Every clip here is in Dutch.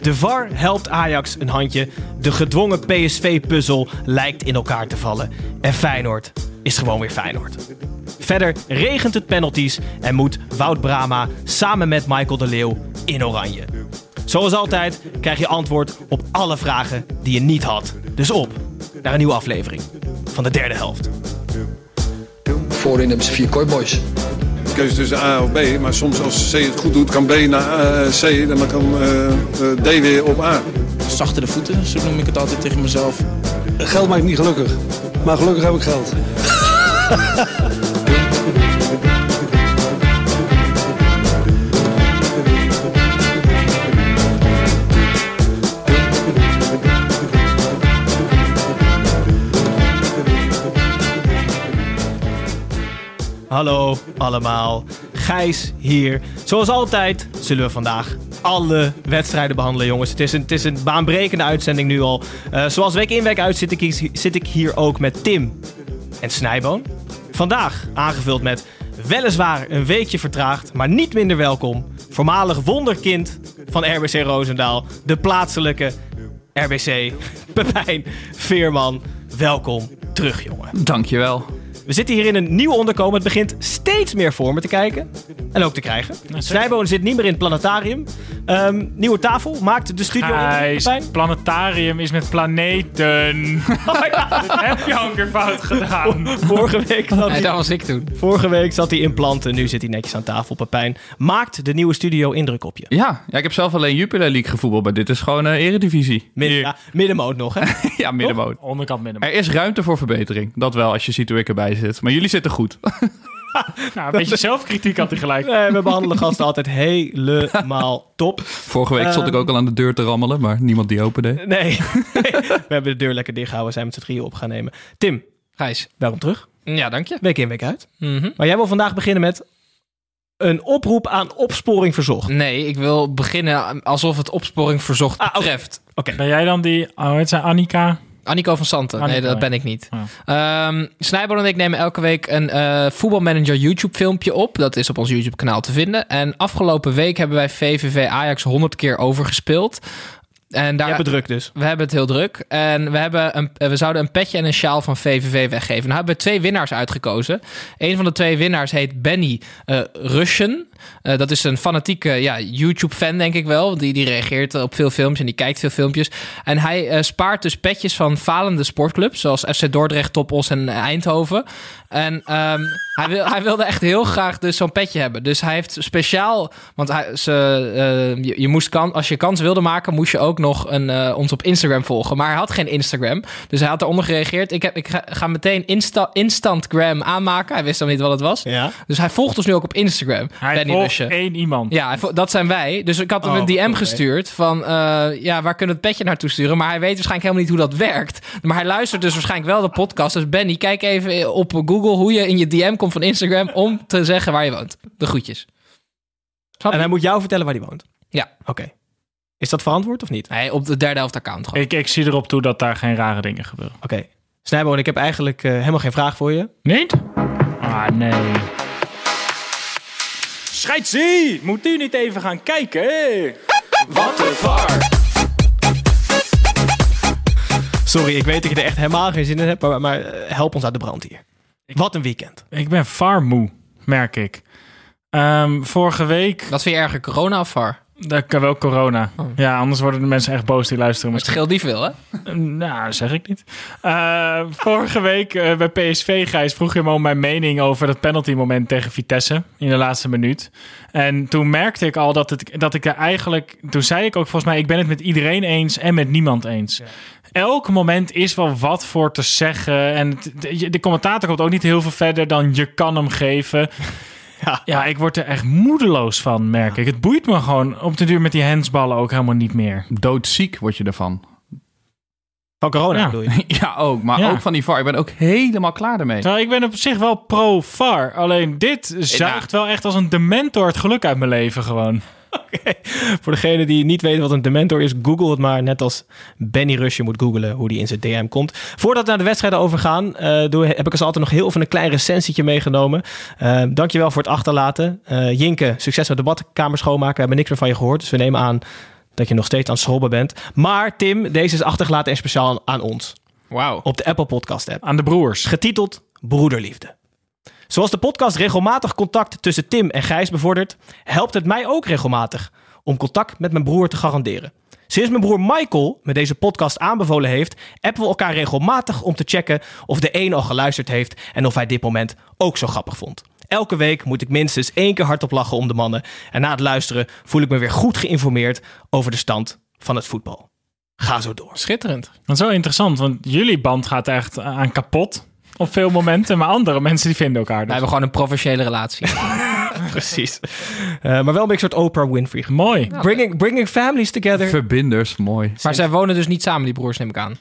De VAR helpt Ajax een handje. De gedwongen PSV-puzzel lijkt in elkaar te vallen. En Feyenoord is gewoon weer Feyenoord. Verder regent het penalties en moet Wout Brama samen met Michael de Leeuw in oranje. Zoals altijd krijg je antwoord op alle vragen die je niet had. Dus op naar een nieuwe aflevering van de derde helft. Voorin hebben ze vier kooiboys. Keuze tussen A of B. Maar soms als C het goed doet, kan B naar eh, C en dan kan eh, eh, D weer op A. zachter de voeten, zo noem ik het altijd tegen mezelf. Geld maakt niet gelukkig. Maar gelukkig heb ik geld. Hallo allemaal, Gijs hier. Zoals altijd zullen we vandaag alle wedstrijden behandelen, jongens. Het is een, het is een baanbrekende uitzending nu al. Eh, zoals week in week uit zit ik, zit ik hier ook met Tim en Snijboon. Vandaag aangevuld met weliswaar een weekje vertraagd, maar niet minder welkom. Voormalig wonderkind van RBC Roosendaal, de plaatselijke RBC, Pepijn Veerman. Welkom terug, jongen. Dankjewel. We zitten hier in een nieuw onderkomen. Het begint steeds meer vormen te kijken. En ook te krijgen. Snijboon zit niet meer in het planetarium. Ehm, nieuwe tafel. Maakt de studio Gijs, Pepijn? planetarium is met planeten. Dat heb je al een keer fout gedaan. Vorige week, zat Nee, hij, dat was ik toen. vorige week zat hij in planten. Nu zit hij netjes aan tafel, Pepijn. Maakt de nieuwe studio indruk op je? Ja, ja, ik heb zelf alleen Jupiler League gevoetbald, maar dit is gewoon eh eredivisie. Midden, ja, middenmoot nog, hè? ja, middenmoot. Onderkant midden. Er is ruimte voor verbetering. Dat wel, als je ziet hoe ik erbij zit. Maar jullie zitten goed. Nou, een beetje zelfkritiek had hij gelijk. Nee, we behandelen gasten altijd helemaal top. Vorige week stond ik ook al aan de deur te rammelen, maar niemand die opende. Nee, nee, we hebben de deur lekker dichtgehouden. Zijn met z'n drieën op gaan nemen. Tim, Gijs. welkom terug. Ja, dank je. Week in, week uit. Mhm. Maar jij wil vandaag beginnen met een oproep aan opsporing verzocht. Nee, ik wil beginnen alsof het opsporing verzocht Ah, oké. betreft. Oké. Ben jij dan die, oh, het zijn Annika? Annico van Santen. nee, dat ja. ben ik niet. Oh. Ehm Snijboon en ik nemen elke week een eh, voetbalmanager YouTube filmpje op. Dat is op ons YouTube kanaal te vinden. En afgelopen week hebben wij VVV Ajax 100 keer overgespeeld. En daar druk dus. We hebben het heel druk. En we, hebben een, eh, we zouden een petje en een sjaal van VVV weggeven. Nou hebben we twee winnaars uitgekozen. Een van de twee winnaars heet Benny eh Russian. Eh, dat is een fanatieke ja, YouTube-fan, denk ik wel. Die, die reageert op veel filmpjes en die kijkt veel filmpjes. En hij spaart dus petjes van falende sportclubs... zoals FC Dordrecht, Topos en Eindhoven. En ehm, hij, wil, hij wilde echt heel graag dus zo'n petje hebben. Dus hij heeft speciaal... Want hij, ze, je, je moest kan, als je kans wilde maken... moest je ook nog een, eh, ons op Instagram volgen. Maar hij had geen Instagram. Dus hij had eronder gereageerd. Ik, heb, ik ga, ga meteen Insta, Instantgram aanmaken. Hij wist dan niet wat het was. Ja. Dus hij volgt ons nu ook op Instagram. Hij Benny volgt één iemand. Ja, dat zijn wij. Dus ik had hem Oh, een DM gestuurd van... eh, ja, waar kunnen we het petje naartoe sturen? Maar hij weet waarschijnlijk helemaal niet hoe dat werkt. Maar hij luistert dus waarschijnlijk wel de podcast. Dus Benny, kijk even op Google hoe je in je DM komt van Instagram... om te zeggen waar je woont. De groetjes. Snap En hij moet jou vertellen waar hij woont. Ja. Oké. Is dat verantwoord of niet? Nee, op de derde helft account gewoon. Ik, ik zie erop toe dat daar geen rare dingen gebeuren. Oké. Snijboon, ik heb eigenlijk eh, helemaal geen vraag voor je. Niet? Ah, nee. Scheidsie! Moet u niet even gaan kijken? Wat een var! Sorry, ik weet dat je er echt helemaal geen zin in hebt, maar, maar eh, help ons uit de brand hier. Wat een weekend. Ik ben farmoe, merk ik. Ehm, vorige week, Wat vind je erger, corona of VAR? Dat kan wel corona. Ja, anders worden de mensen echt boos die luisteren. Het scheelt niet veel, hè? Nou, dat zeg ik niet. Eh, vorige week eh, bij PSV, Gijs, vroeg je me om mijn mening over dat penalty moment tegen Vitesse in de laatste minuut. En toen merkte ik al dat, het, dat ik er eigenlijk... Toen zei ik ook volgens mij, ik ben het met iedereen eens en met niemand eens. Elk moment is wel wat voor te zeggen. En de commentator komt ook niet heel veel verder dan je kan hem geven. Ja. Ja, ik word er echt moedeloos van, merk ik. Het boeit me gewoon op de duur met die handsballen ook helemaal niet meer. Doodziek word je ervan. Van corona Ja. bedoel je? Ja, ook. Maar Ja. ook van die VAR. Ik ben ook helemaal klaar ermee. Nou, ik ben op zich wel pro-VAR. Alleen dit zuigt wel echt als een dementor het geluk uit mijn leven gewoon. Voor degene die niet weten wat een dementor is, google het maar. Net als Benny Rusje moet googlen hoe die in zijn DM komt. Voordat we naar de wedstrijden overgaan, doe, heb ik als altijd nog heel even een klein recensietje meegenomen. Eh dankjewel voor het achterlaten. Eh Jinke, succes met de badkamer schoonmaken. We hebben niks meer van je gehoord, dus we nemen aan dat je nog steeds aan het schrobben bent. Maar Tim, deze is achtergelaten en speciaal aan ons. Wauw. Op de Apple Podcast app. Aan de broers. Getiteld Broederliefde. Zoals de podcast regelmatig contact tussen Tim en Gijs bevordert, helpt het mij ook regelmatig om contact met mijn broer te garanderen. Sinds mijn broer Michael me deze podcast aanbevolen heeft, appen we elkaar regelmatig om te checken of de een al geluisterd heeft en of hij dit moment ook zo grappig vond. Elke week moet ik minstens één keer hardop lachen om de mannen en na het luisteren voel ik me weer goed geïnformeerd over de stand van het voetbal. Ga zo door. Schitterend. Dat is zo interessant, want jullie band gaat echt aan kapot op veel momenten. Maar andere mensen die vinden elkaar We dus. hebben gewoon een professionele relatie. Precies. Eh, maar wel een beetje een soort Oprah Winfrey. Mooi. Bringing, bringing families together. Verbinders, mooi. maar zij wonen dus niet samen, die broers, neem ik aan.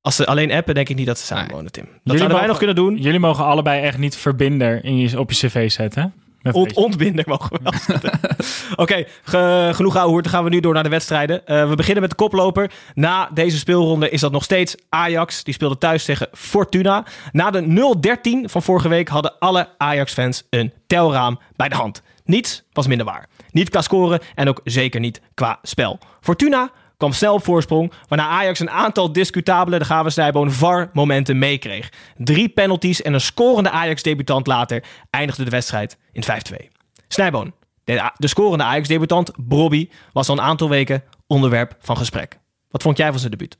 Als ze alleen appen, denk ik niet dat ze samen wonen, Tim. Dat Jullie zouden wij nog kunnen doen. Jullie mogen allebei echt niet verbinder in je, op je cv zetten. Ont, deze. ontbinden mogen we wel zetten. Oké, ge- genoeg ouwe Dan gaan we nu door naar de wedstrijden. Eh, we beginnen met de koploper. Na deze speelronde is dat nog steeds Ajax. Die speelde thuis tegen Fortuna. Na de 0-13 van vorige week hadden alle Ajax-fans een telraam bij de hand. Niets was minder waar. Niet qua scoren en ook zeker niet qua spel. Fortuna kwam snel op voorsprong, waarna Ajax een aantal discutabele, de gave Snijboon, VAR-momenten meekreeg. Drie penalties en een scorende Ajax-debutant later eindigde de wedstrijd in 5-2. Snijboon, de, de scorende Ajax-debutant, Brobby, was al een aantal weken onderwerp van gesprek. Wat vond jij van zijn debuut?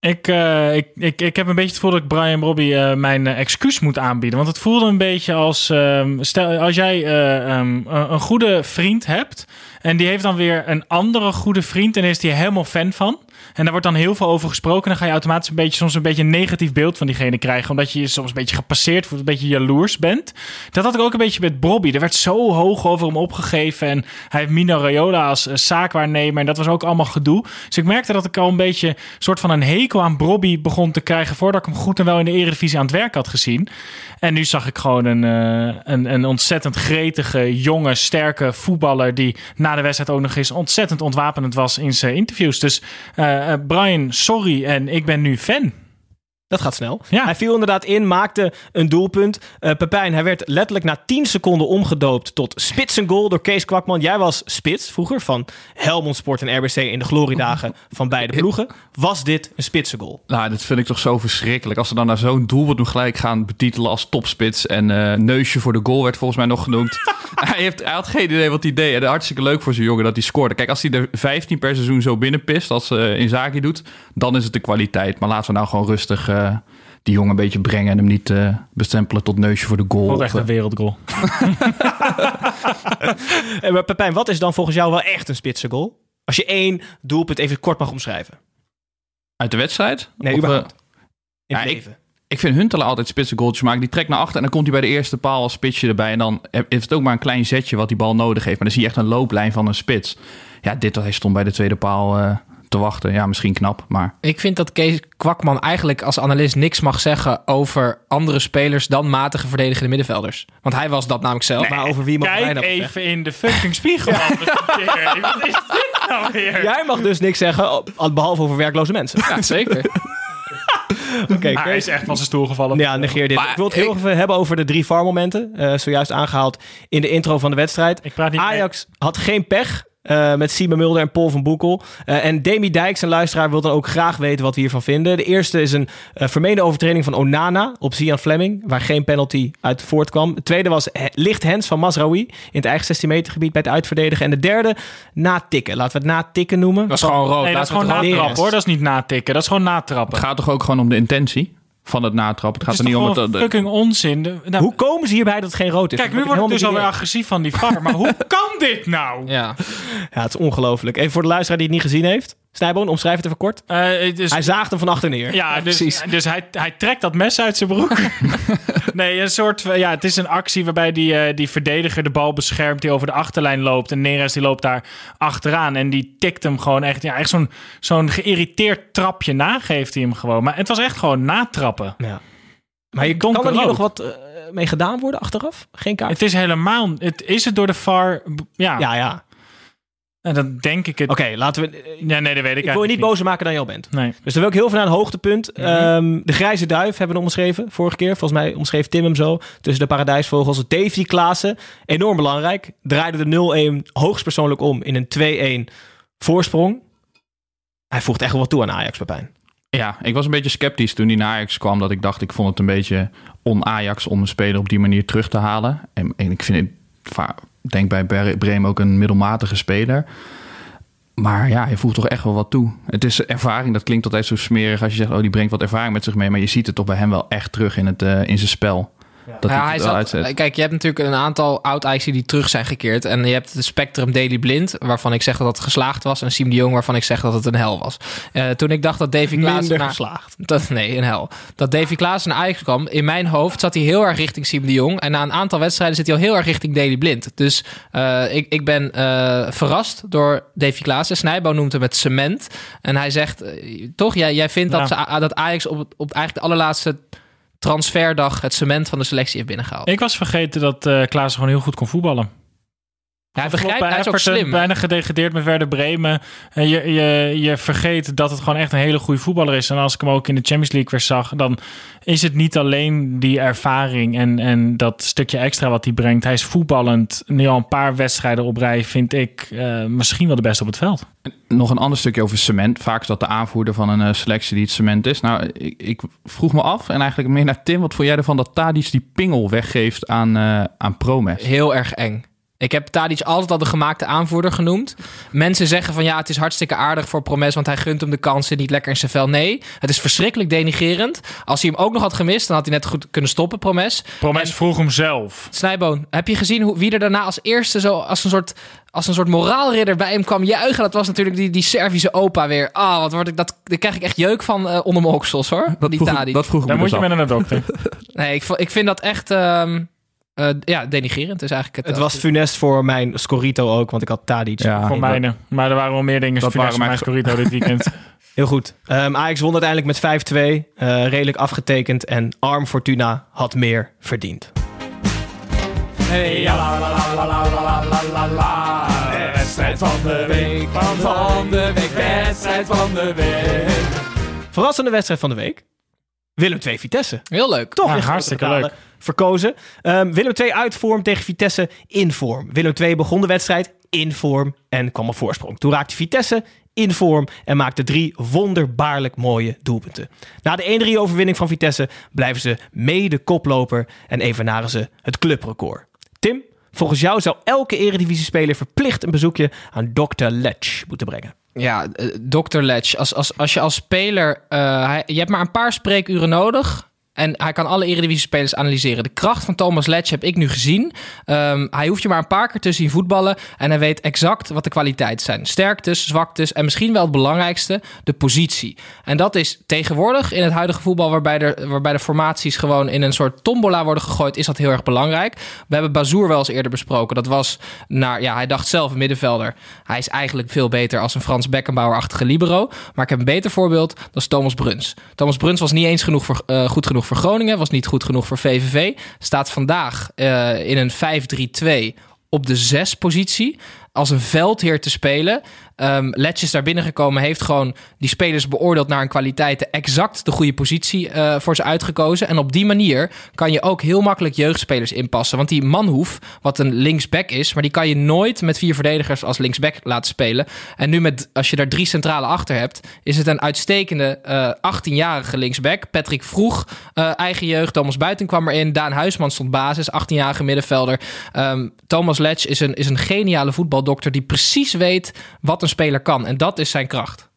Ik, eh, ik, ik, ik heb een beetje het gevoel dat ik Brian Robbie eh, mijn eh, excuus moet aanbieden. Want het voelde een beetje als... ehm, stel, als jij eh, ehm, een goede vriend hebt... en die heeft dan weer een andere goede vriend... en is die helemaal fan van... en daar wordt dan heel veel over gesproken... dan ga je automatisch een beetje, soms een beetje een negatief beeld van diegene krijgen... omdat je je soms een beetje gepasseerd voelt... een beetje jaloers bent. Dat had ik ook een beetje met Bobby. Er werd zo hoog over hem opgegeven... en hij heeft Mino Raiola als eh, zaakwaarnemer... en dat was ook allemaal gedoe. Dus ik merkte dat ik al een beetje... soort van een hekel aan Bobby begon te krijgen... voordat ik hem goed en wel in de Eredivisie aan het werk had gezien. En nu zag ik gewoon een, eh, een, een ontzettend gretige, jonge, sterke voetballer... die na de wedstrijd ook nog eens ontzettend ontwapenend was in zijn interviews. Dus Brian, sorry en ik ben nu fan. Dat gaat snel. Ja. Hij viel inderdaad in, maakte een doelpunt. Eh Pepijn, hij werd letterlijk na 10 seconden omgedoopt tot spitsengoal door Kees Kwakman. Jij was spits vroeger van Helmond Sport en RBC in de gloriedagen van beide ploegen. Was dit een spitsengoal? Nou, dat vind ik toch zo verschrikkelijk. Als ze dan naar zo'n doelpunt nog gelijk gaan betitelen als topspits. En eh, neusje voor de goal werd volgens mij nog genoemd. hij, heeft, hij had geen idee wat hij deed. En hartstikke leuk voor zijn jongen dat hij scoorde. Kijk, als hij er 15 per seizoen zo binnenpist als uh, Inzaghi doet... dan is het de kwaliteit. Maar laten we nou gewoon rustig eh, die jongen een beetje brengen... en hem niet uh, bestempelen tot neusje voor de goal. Wat echt een wereldgoal. Eh, maar Pepijn, wat is dan volgens jou wel echt een spitsengoal? Als je één doelpunt even kort mag omschrijven. Uit de wedstrijd? Nee, Of, überhaupt. eh, In ja, het ik- leven. Ik vind Huntelaar altijd spitse goaltjes maken. Die trekt naar achter en dan komt hij bij de eerste paal als spitsje erbij. En dan is het ook maar een klein zetje wat die bal nodig heeft. Maar dan zie je echt een looplijn van een spits. Ja, dit hij stond bij de tweede paal eh, te wachten. Ja, misschien knap, maar... Ik vind dat Kees Kwakman eigenlijk als analist niks mag zeggen over andere spelers dan matige verdedigende middenvelders. Want hij was dat namelijk zelf. maar over wie mag wij Kijk nou zeggen? even in de fucking spiegel. Wat is dit nou weer? Jij mag dus niks zeggen, behalve over werkloze mensen. Ja, zeker. Oké, Ah, hij is echt van zijn stoel gevallen. Ja, negeer dit. Maar ik wil het heel ik- even hebben over de drie VAR-momenten. eh, zojuist aangehaald in de intro van de wedstrijd. Ik praat niet mee. Ajax had geen pech eh, met Simon Mulder en Paul van Boekel. Eh, en Demi Dijk, zijn luisteraar, wil dan ook graag weten wat we hiervan vinden. De eerste is een eh, vermeende overtreding van Onana op Sian Fleming, waar geen penalty uit voortkwam. Het tweede was he- licht hands van Masraoui in het eigen 16 meter gebied bij het uitverdedigen. En de derde, na tikken. Laten we het na tikken noemen. Dat is gewoon rood. Nee, dat is gewoon natrappen hoor. Dat is niet natikken. Dat is gewoon natrappen. Het gaat toch ook gewoon om de intentie van het natrappen. Het gaat Het er niet om het... fucking onzin. De- nou, Hoe komen ze hierbij dat het geen rood is? Kijk, nu heb word ik dus alweer agressief van die VAR. Maar hoe kan dit nou? Ja. Ja, het is ongelooflijk. Even voor de luisteraar die het niet gezien heeft. Snijboon, omschrijf het even kort. Eh, dus, Hij zaagt hem van achter neer. ja, dus, precies. dus hij, hij trekt dat mes uit zijn broek. Nee, een soort. Ja, het is een actie waarbij die, eh, die verdediger de bal beschermt. die over de achterlijn loopt. En Neres die loopt daar achteraan. En die tikt hem gewoon echt. Ja, echt zo'n zo'n geïrriteerd trapje na geeft hij hem gewoon. Maar het was echt gewoon natrappen. Ja. Maar je kan er hier nog wat eh, mee gedaan worden achteraf? Geen kaart? Het is helemaal. Het, is het door de VAR? Ja, Ja, ja. En dan denk ik het. Oké, laten we... Ja, nee, dat weet ik Ik wil je niet bozer maken dan je al bent. Nee. Dus dan wil ik heel veel naar een hoogtepunt. Ehm, de grijze duif hebben we omschreven vorige keer. Volgens mij omschreef Tim hem zo. Tussen de paradijsvogels. Davy Klaassen, enorm belangrijk. Draaide de 0-1 hoogstpersoonlijk om in een 2-1 voorsprong. Hij voegt echt wel wat toe aan Ajax, Pepijn. Ja, ik was een beetje sceptisch toen hij naar Ajax kwam. Dat ik dacht, ik vond het een beetje on-Ajax om een speler op die manier terug te halen. En, en ik vind het, denk bij Bre- Bremen ook een middelmatige speler. Maar ja, hij voegt toch echt wel wat toe. Het is ervaring, dat klinkt altijd zo smerig als je zegt... oh, die brengt wat ervaring met zich mee. Maar je ziet het toch bij hem wel echt terug in, het, eh, in zijn spel. Dat ja, hij zat, uitzet. kijk, je hebt natuurlijk een aantal oud Ajax die terug zijn gekeerd. En je hebt de Spectrum Daily Blind, waarvan ik zeg dat het geslaagd was. En Siem de Jong, waarvan ik zeg dat het een hel was. Eh, toen ik dacht dat Davy Klaassen... Minder naar- geslaagd. Dat, nee, een hel. Dat Davy Klaassen naar Ajax kwam, in mijn hoofd zat hij heel erg richting Siem de Jong. En na een aantal wedstrijden zit hij al heel erg richting Daily Blind. Dus eh, ik, ik ben eh, verrast door Davy Klaassen. Snijbo noemt hem het cement. En hij zegt, toch, jij, jij vindt dat, ze, dat Ajax op, op eigenlijk de allerlaatste transferdag het cement van de selectie heeft binnengehaald. Ik was vergeten dat eh Klaas gewoon heel goed kon voetballen. Ja, hij begrijpt, bij hij is ook slim. Bijna gedegradeerd met Werder Bremen. En je, je, je vergeet dat het gewoon echt een hele goede voetballer is. En als ik hem ook in de Champions League weer zag, dan is het niet alleen die ervaring en, en dat stukje extra wat hij brengt. Hij is voetballend. Nu al een paar wedstrijden op rij, vind ik eh, misschien wel de beste op het veld. Nog een ander stukje over cement. Vaak is dat de aanvoerder van een eh, selectie die het cement is. Nou, ik, ik vroeg me af, en eigenlijk meer naar Tim... wat vond jij ervan dat Tadic die pingel weggeeft aan, eh, aan Promes? Heel erg eng. Ik heb Tadic altijd al de gemaakte aanvoerder genoemd. Mensen zeggen van ja, het is hartstikke aardig voor Promes, want hij gunt hem de kansen niet lekker in zijn vel. Nee, het is verschrikkelijk denigerend. Als hij hem ook nog had gemist, dan had hij net goed kunnen stoppen, Promes. Promes En- vroeg hem zelf. Snijboon, heb je gezien hoe, wie er daarna als eerste zo als een soort, als een soort moraalridder bij hem kwam juichen? Dat was natuurlijk die, die Servische opa weer. Ah, wat word ik, dat, daar krijg ik echt jeuk van eh, onder mijn oksels hoor. Dat die vroeg, Tadic. dat vroeg ik Dan me moet dus je af. met een dokter. Nee, ik, ik vind dat echt ehm, eh, ja, denigerend is eigenlijk het. Het eh, was funest voor mijn Scorito ook, want ik had Tadic. Ja, voor mijne. Maar er waren wel meer dingen dat waren voor mijn Scorito dit weekend. Heel goed. Um, Ajax won uiteindelijk met 5-2. Eh, redelijk afgetekend. En Arm Fortuna had meer verdiend. Hey, Wedstrijd van de week, van de week, wedstrijd van de week. Verrassende wedstrijd van de week. Willem 2 Vitesse. Heel leuk. Toch? Hartstikke leuk. Verkozen. Ehm, Willem 2 uit vorm tegen Vitesse in vorm. Willem 2 begon de wedstrijd in vorm en kwam op voorsprong. Toen raakte Vitesse in vorm en maakte drie wonderbaarlijk mooie doelpunten. Na de 1-3 overwinning van Vitesse blijven ze mede koploper en evenaren ze het clubrecord. Tim, volgens jou zou elke eredivisie-speler verplicht een bezoekje aan Dr. Letch moeten brengen. Ja, eh, Dr. Ledge. Als, als, als je als speler... eh, je hebt maar een paar spreekuren nodig... En hij kan alle Eredivisie-spelers analyseren. De kracht van Thomas Letch heb ik nu gezien. Ehm, hij hoeft je maar een paar keer te zien voetballen. En hij weet exact wat de kwaliteiten zijn. Sterktes, zwaktes en misschien wel het belangrijkste, de positie. En dat is tegenwoordig in het huidige voetbal... waarbij, er, waarbij de formaties gewoon in een soort tombola worden gegooid... is dat heel erg belangrijk. We hebben Bazoer wel eens eerder besproken. Dat was naar... Ja, hij dacht zelf, een middenvelder. Hij is eigenlijk veel beter als een Frans Beckenbauer-achtige libero. Maar ik heb een beter voorbeeld. Dat is Thomas Bruns. Thomas Bruns was niet eens genoeg voor, eh, goed genoeg voor Groningen. Was niet goed genoeg voor VVV. Staat vandaag eh, in een 5-3-2 op de zes positie. Als een veldheer te spelen. Letch is daar binnengekomen. Heeft gewoon die spelers beoordeeld naar hun kwaliteiten. Exact de goede positie eh, voor ze uitgekozen. En op die manier kan je ook heel makkelijk jeugdspelers inpassen. Want die Manhoef, wat een linksback is. Maar die kan je nooit met vier verdedigers als linksback laten spelen. En nu met, als je daar drie centrale achter hebt. Is het een uitstekende eh 18-jarige linksback. Patrick Vroeg, eh, eigen jeugd. Thomas Buiten kwam erin. Daan Huisman stond basis. 18-jarige middenvelder. Ehm, Thomas Letch is een, is een geniale voetbaldokter. Die precies weet wat een speler kan. En dat is zijn kracht.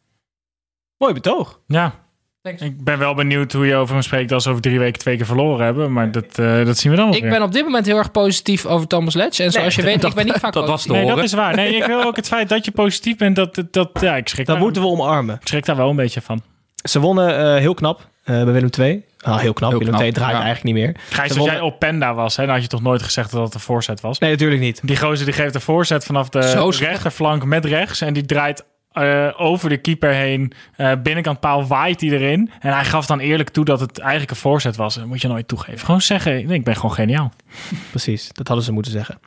Mooi betoog. Ja. Thanks. Ik ben wel benieuwd hoe je over hem spreekt als we over drie weken twee keer verloren hebben. Maar dat, eh, dat zien we dan wel Ik weer. ben op dit moment heel erg positief over Thomas Letch. En zoals je weet, ik ben niet vaak... dat was te Nee, dat is waar. Nee, ik wil ook het feit dat je positief bent. Dat, dat, ja, ik schrik, Dat daar, moeten we omarmen. ik schrik daar wel een beetje van. Ze wonnen eh, heel knap bij Willem II. Ah, heel knap. Heel Willem knap, II draait ja. eigenlijk niet meer. Gijs, als jij op Penda was, hè, dan had je toch nooit gezegd dat het een voorzet was? Nee, natuurlijk niet. Die gozer die geeft een voorzet vanaf de Zo rechterflank met rechts. En die draait eh, over de keeper heen. eh, binnenkant paal waait hij erin. En hij gaf dan eerlijk toe dat het eigenlijk een voorzet was. Dat moet je nooit toegeven. Gewoon zeggen, nee, ik ben gewoon geniaal. Precies, dat hadden ze moeten zeggen.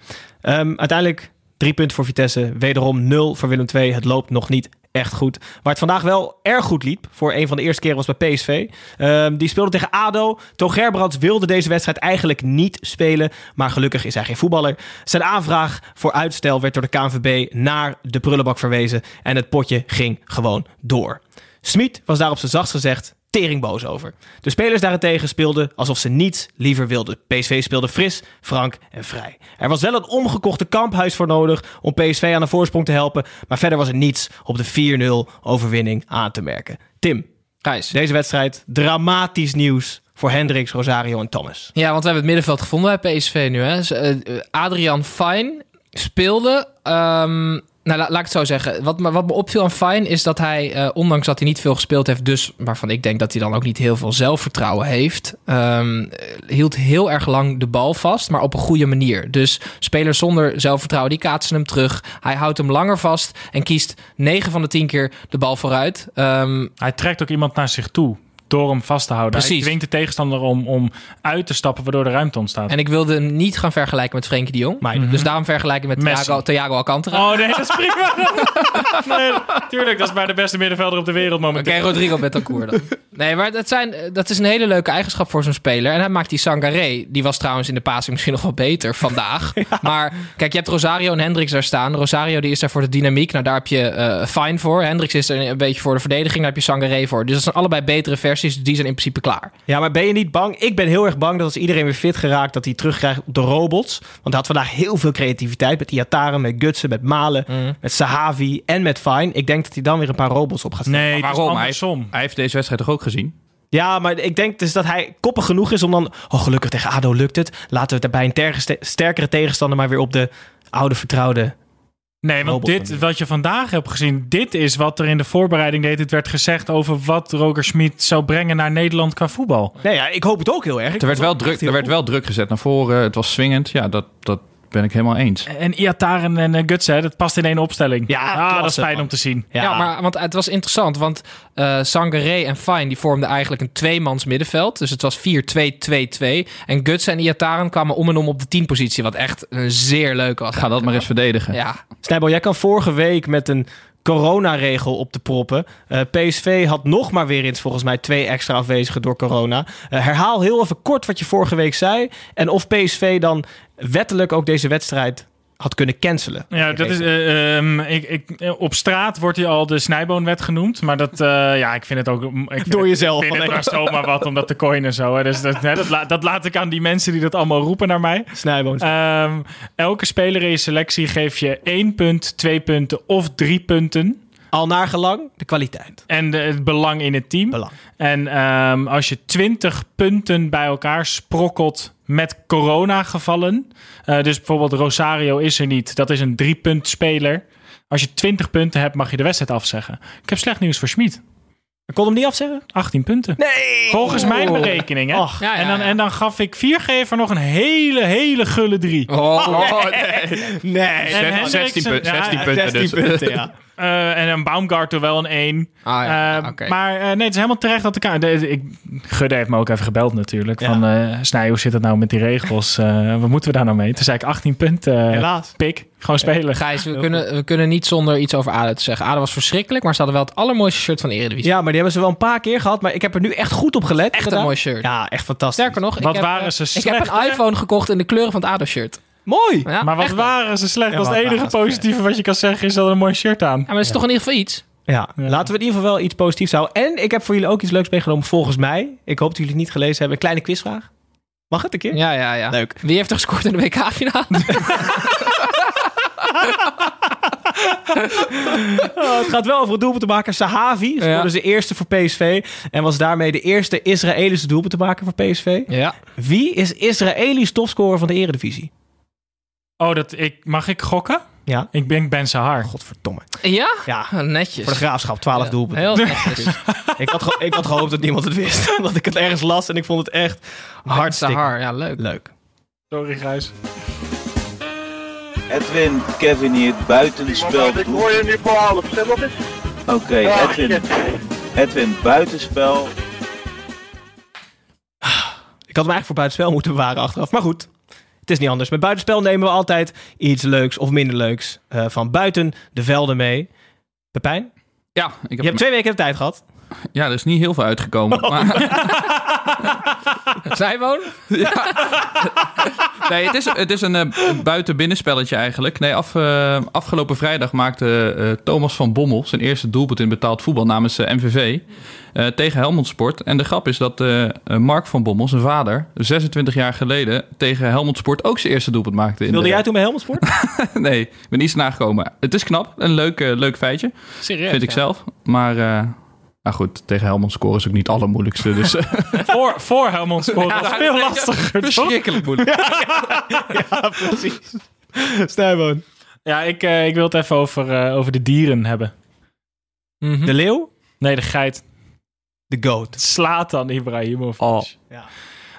Ehm, uiteindelijk drie punten voor Vitesse. Wederom nul voor Willem II. Het loopt nog niet echt goed. Waar het vandaag wel erg goed liep, voor een van de eerste keren was bij PSV. Ehm, die speelde tegen ADO. Toon Gerbrands wilde deze wedstrijd eigenlijk niet spelen. Maar gelukkig is hij geen voetballer. Zijn aanvraag voor uitstel werd door de KNVB naar de prullenbak verwezen. En het potje ging gewoon door. Smit was daar op zijn zachtst gezegd teringboos over. De spelers daarentegen speelden alsof ze niets liever wilden. PSV speelde fris, frank en vrij. Er was wel een omgekochte kamphuis voor nodig om PSV aan de voorsprong te helpen, maar verder was er niets op de 4-0 overwinning aan te merken. Tim, Gijs. deze wedstrijd dramatisch nieuws voor Hendricks, Rosario en Thomas. Ja, want we hebben het middenveld gevonden bij PSV nu. Hè. Dus, eh, Adrian Fijn speelde. ehm, nou, la- laat ik het zo zeggen. Wat me, wat me opviel aan Fijn is dat hij, eh, ondanks dat hij niet veel gespeeld heeft, dus waarvan ik denk dat hij dan ook niet heel veel zelfvertrouwen heeft, ehm, hield heel erg lang de bal vast, maar op een goede manier. Dus spelers zonder zelfvertrouwen, die kaatsen hem terug. Hij houdt hem langer vast en kiest 9 van de 10 keer de bal vooruit. Ehm, Hij trekt ook iemand naar zich toe door hem vast te houden. Hij Precies. dwingt de tegenstander om, om uit te stappen, waardoor er ruimte ontstaat. en ik wilde hem niet gaan vergelijken met Frenkie de Jong. Maar Dus daarom vergelijken met. Thiago, Thiago Alcantara. Oh nee, dat is prima. nee, tuurlijk, dat is bij de beste middenvelder op de wereld Oké, momenteel. Rodrigo Betancourt dan. Nee, maar dat, zijn, dat is een hele leuke eigenschap voor zo'n speler. En hij maakt die Sangaré. Die was trouwens in de passing misschien nog wel beter vandaag. Maar kijk, je hebt Rosario en Hendricks daar staan. Rosario die is daar voor de dynamiek. Nou, daar heb je eh Fine voor. Hendricks is er een beetje voor de verdediging. Daar heb je Sangaré voor. Dus dat zijn allebei betere versies. Die zijn in principe klaar. Ja, maar ben je niet bang? Ik ben heel erg bang dat als iedereen weer fit geraakt, dat hij terugkrijgt op de robots. Want hij had vandaag heel veel creativiteit met Iataren, met Gutsen, met Malen, met Sahavi en met Fine. Ik denk dat hij dan weer een paar robots op gaat stellen. Nee, is Waarom? Hij, hij heeft deze wedstrijd toch ook gezien? Ja, maar ik denk dus dat hij koppig genoeg is om dan... Oh, gelukkig tegen ADO lukt het. Laten we het bij een sterkere tegenstander maar weer op de oude vertrouwde... Nee, want dit, wat je vandaag hebt gezien, dit is wat er in de voorbereiding deed. Het werd gezegd over wat Roger Schmid zou brengen naar Nederland qua voetbal. Nee, ja, ik hoop het ook heel erg. Ik Er werd, wel druk, er werd wel druk gezet naar voren. Het was swingend. Ja, dat, dat ben ik helemaal eens. En Iataren en uh, Gutsen, dat past in één opstelling. Ja, ah, dat is fijn man. om te zien. Ja, maar want het was interessant. Want eh Sangaré en Fine die vormden eigenlijk een tweemans middenveld. Dus het was 4-2-2-2. En Gutsen en Iataren kwamen om en om op de 10 positie. Wat echt een zeer leuk was. Ga dat maar eens verdedigen. Ja, Snijbel, jij kan vorige week met een coronaregel op de proppen. Eh, PSV had nog maar weer eens volgens mij twee extra afwezigen door corona. Eh, herhaal heel even kort wat je vorige week zei. En of PSV dan wettelijk ook deze wedstrijd had kunnen cancelen. Ja, dat is, eh, ehm, ik, ik, op straat wordt hij al de snijboonwet genoemd. Maar dat, eh, ja, ik vind het ook... Ik vind Door jezelf, Ik vind het zomaar wat om dat te coinen en zo. Hè. Dus dat, hè, dat, la- dat laat ik aan die mensen die dat allemaal roepen naar mij. Snijboons. Ehm, elke speler in je selectie geef je één punt, twee punten of drie punten. Al naar gelang de kwaliteit. En de, het belang in het team. Belang. En ehm, als je 20 punten bij elkaar sprokkelt met coronagevallen. eh dus bijvoorbeeld Rosario is er niet. Dat is een drie punt speler. Als je 20 punten hebt, mag je de wedstrijd afzeggen. Ik heb slecht nieuws voor Schmid. Ik kon hem niet afzeggen? 18 punten. Nee! Volgens mijn berekening, hè? Och, Ja, ja, en, dan, ja. en dan gaf ik viergever nog een hele, hele gulle drie. Oh, nee. En Hendriksen- 16, punt, ja, 16 punten 16 dus. punten, ja. Eh, en een Baumgarten wel een 1. Ah, ja, Eh, oké. Maar eh, nee, het is helemaal terecht dat de, de, ik Gudde heeft me ook even gebeld natuurlijk. Ja. Van, eh Snij, hoe zit het nou met die regels? Eh, wat moeten we daar nou mee? Toen zei ik 18 punten. eh, Helaas. Pik, gewoon spelen. Gijs, we kunnen, we kunnen niet zonder iets over ADO te zeggen. ADO was verschrikkelijk, maar ze hadden wel het allermooiste shirt van de Eredivisie. Ja, maar die hebben ze wel een paar keer gehad. Maar ik heb er nu echt goed op gelet. Echt een mooi shirt. Ja, echt fantastisch. Sterker nog, Wat ik heb, waren ze Ik heb een iPhone gekocht in de kleuren van het ADO-shirt. Mooi. Ja, maar wat echt. waren ze slecht? Ja, dat is het enige positieve wat je kan zeggen is dat er een mooi shirt aan. Ja, maar dat is toch in ieder geval iets. Ja, laten we in ieder geval wel iets positiefs houden. En ik heb voor jullie ook iets leuks meegenomen volgens mij. Ik hoop dat jullie het niet gelezen hebben. Een kleine quizvraag. Mag het een keer? Ja, ja, ja. Leuk. Wie heeft er gescoord in de WK-finale? Oh, het gaat wel over het doelpuntenmaker Sahavi. Ze Ja. worden de eerste voor PSV. En was daarmee de eerste Israëlische doelpuntenmaker voor PSV. ja. Wie is Israëlisch topscorer van de Eredivisie? Oh, dat ik, mag ik gokken? Ja. Ik ben Ben Sahar. Godverdomme. Ja? Ja, Netjes. voor de graafschap, 12 doelpunten. Heel netjes. Ik had, ik had gehoopt dat niemand het wist. Omdat ik het ergens las en ik vond het echt hartstikke Sahar, ja, leuk. leuk. Sorry, Gijs. Edwin, Kevin hier, buitenspel. Ik hoor je nu voor half, stem op eens. Oké, Edwin. Edwin, buitenspel. Ik had hem eigenlijk voor buitenspel moeten bewaren achteraf. Maar goed, is niet anders. Met buitenspel nemen we altijd iets leuks of minder leuks eh, van buiten de velden mee. Pepijn, Ja, ik heb je hebt twee weken de tijd gehad. ja, er is niet heel veel uitgekomen. Maar, Zijwoon? nee, het is, het is een eh, buiten-binnenspelletje eigenlijk. Nee, af, eh, afgelopen vrijdag maakte eh, Thomas van Bommel zijn eerste doelpunt in betaald voetbal namens MVV eh, tegen Helmond Sport. En de grap is dat Mark van Bommel, zijn vader, 26 jaar geleden tegen Helmond Sport ook zijn eerste doelpunt maakte. In Wilde de- jij toen bij Helmond Sport? nee, ik ben iets nagekomen. Het is knap, een leuk, leuk feitje, Serieus? vind ik ja. zelf. Maar eh, nou goed, tegen Helmond scoren is ook niet het allermoeilijkste. Dus eh, Voor, voor Helmond scoren is veel lastiger, verschrikkelijk moeilijk. ja, precies. Snijboon. Ja, ik, eh, ik wil het even over, eh, over de dieren hebben. Mhm. De leeuw, Nee, de geit. de goat. Slatan Ibrahimovic. Oh. Ja.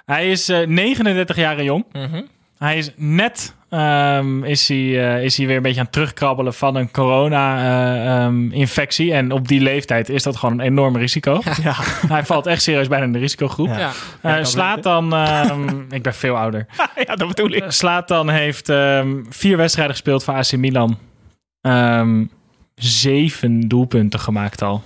Hij is eh, 39 jaar jong. Mhm. Hij is net ehm, is hij, eh, is hij weer een beetje aan het terugkrabbelen van een corona-infectie. en op die leeftijd is dat gewoon een enorm risico. Ja. Hij valt echt serieus bijna in de risicogroep. Ja. Ja. Eh, slaat dan, ehm, ik ben veel ouder. ja, dat bedoel ik. Slaat dan heeft ehm, vier wedstrijden gespeeld voor AC Milan. Ehm, zeven doelpunten gemaakt al.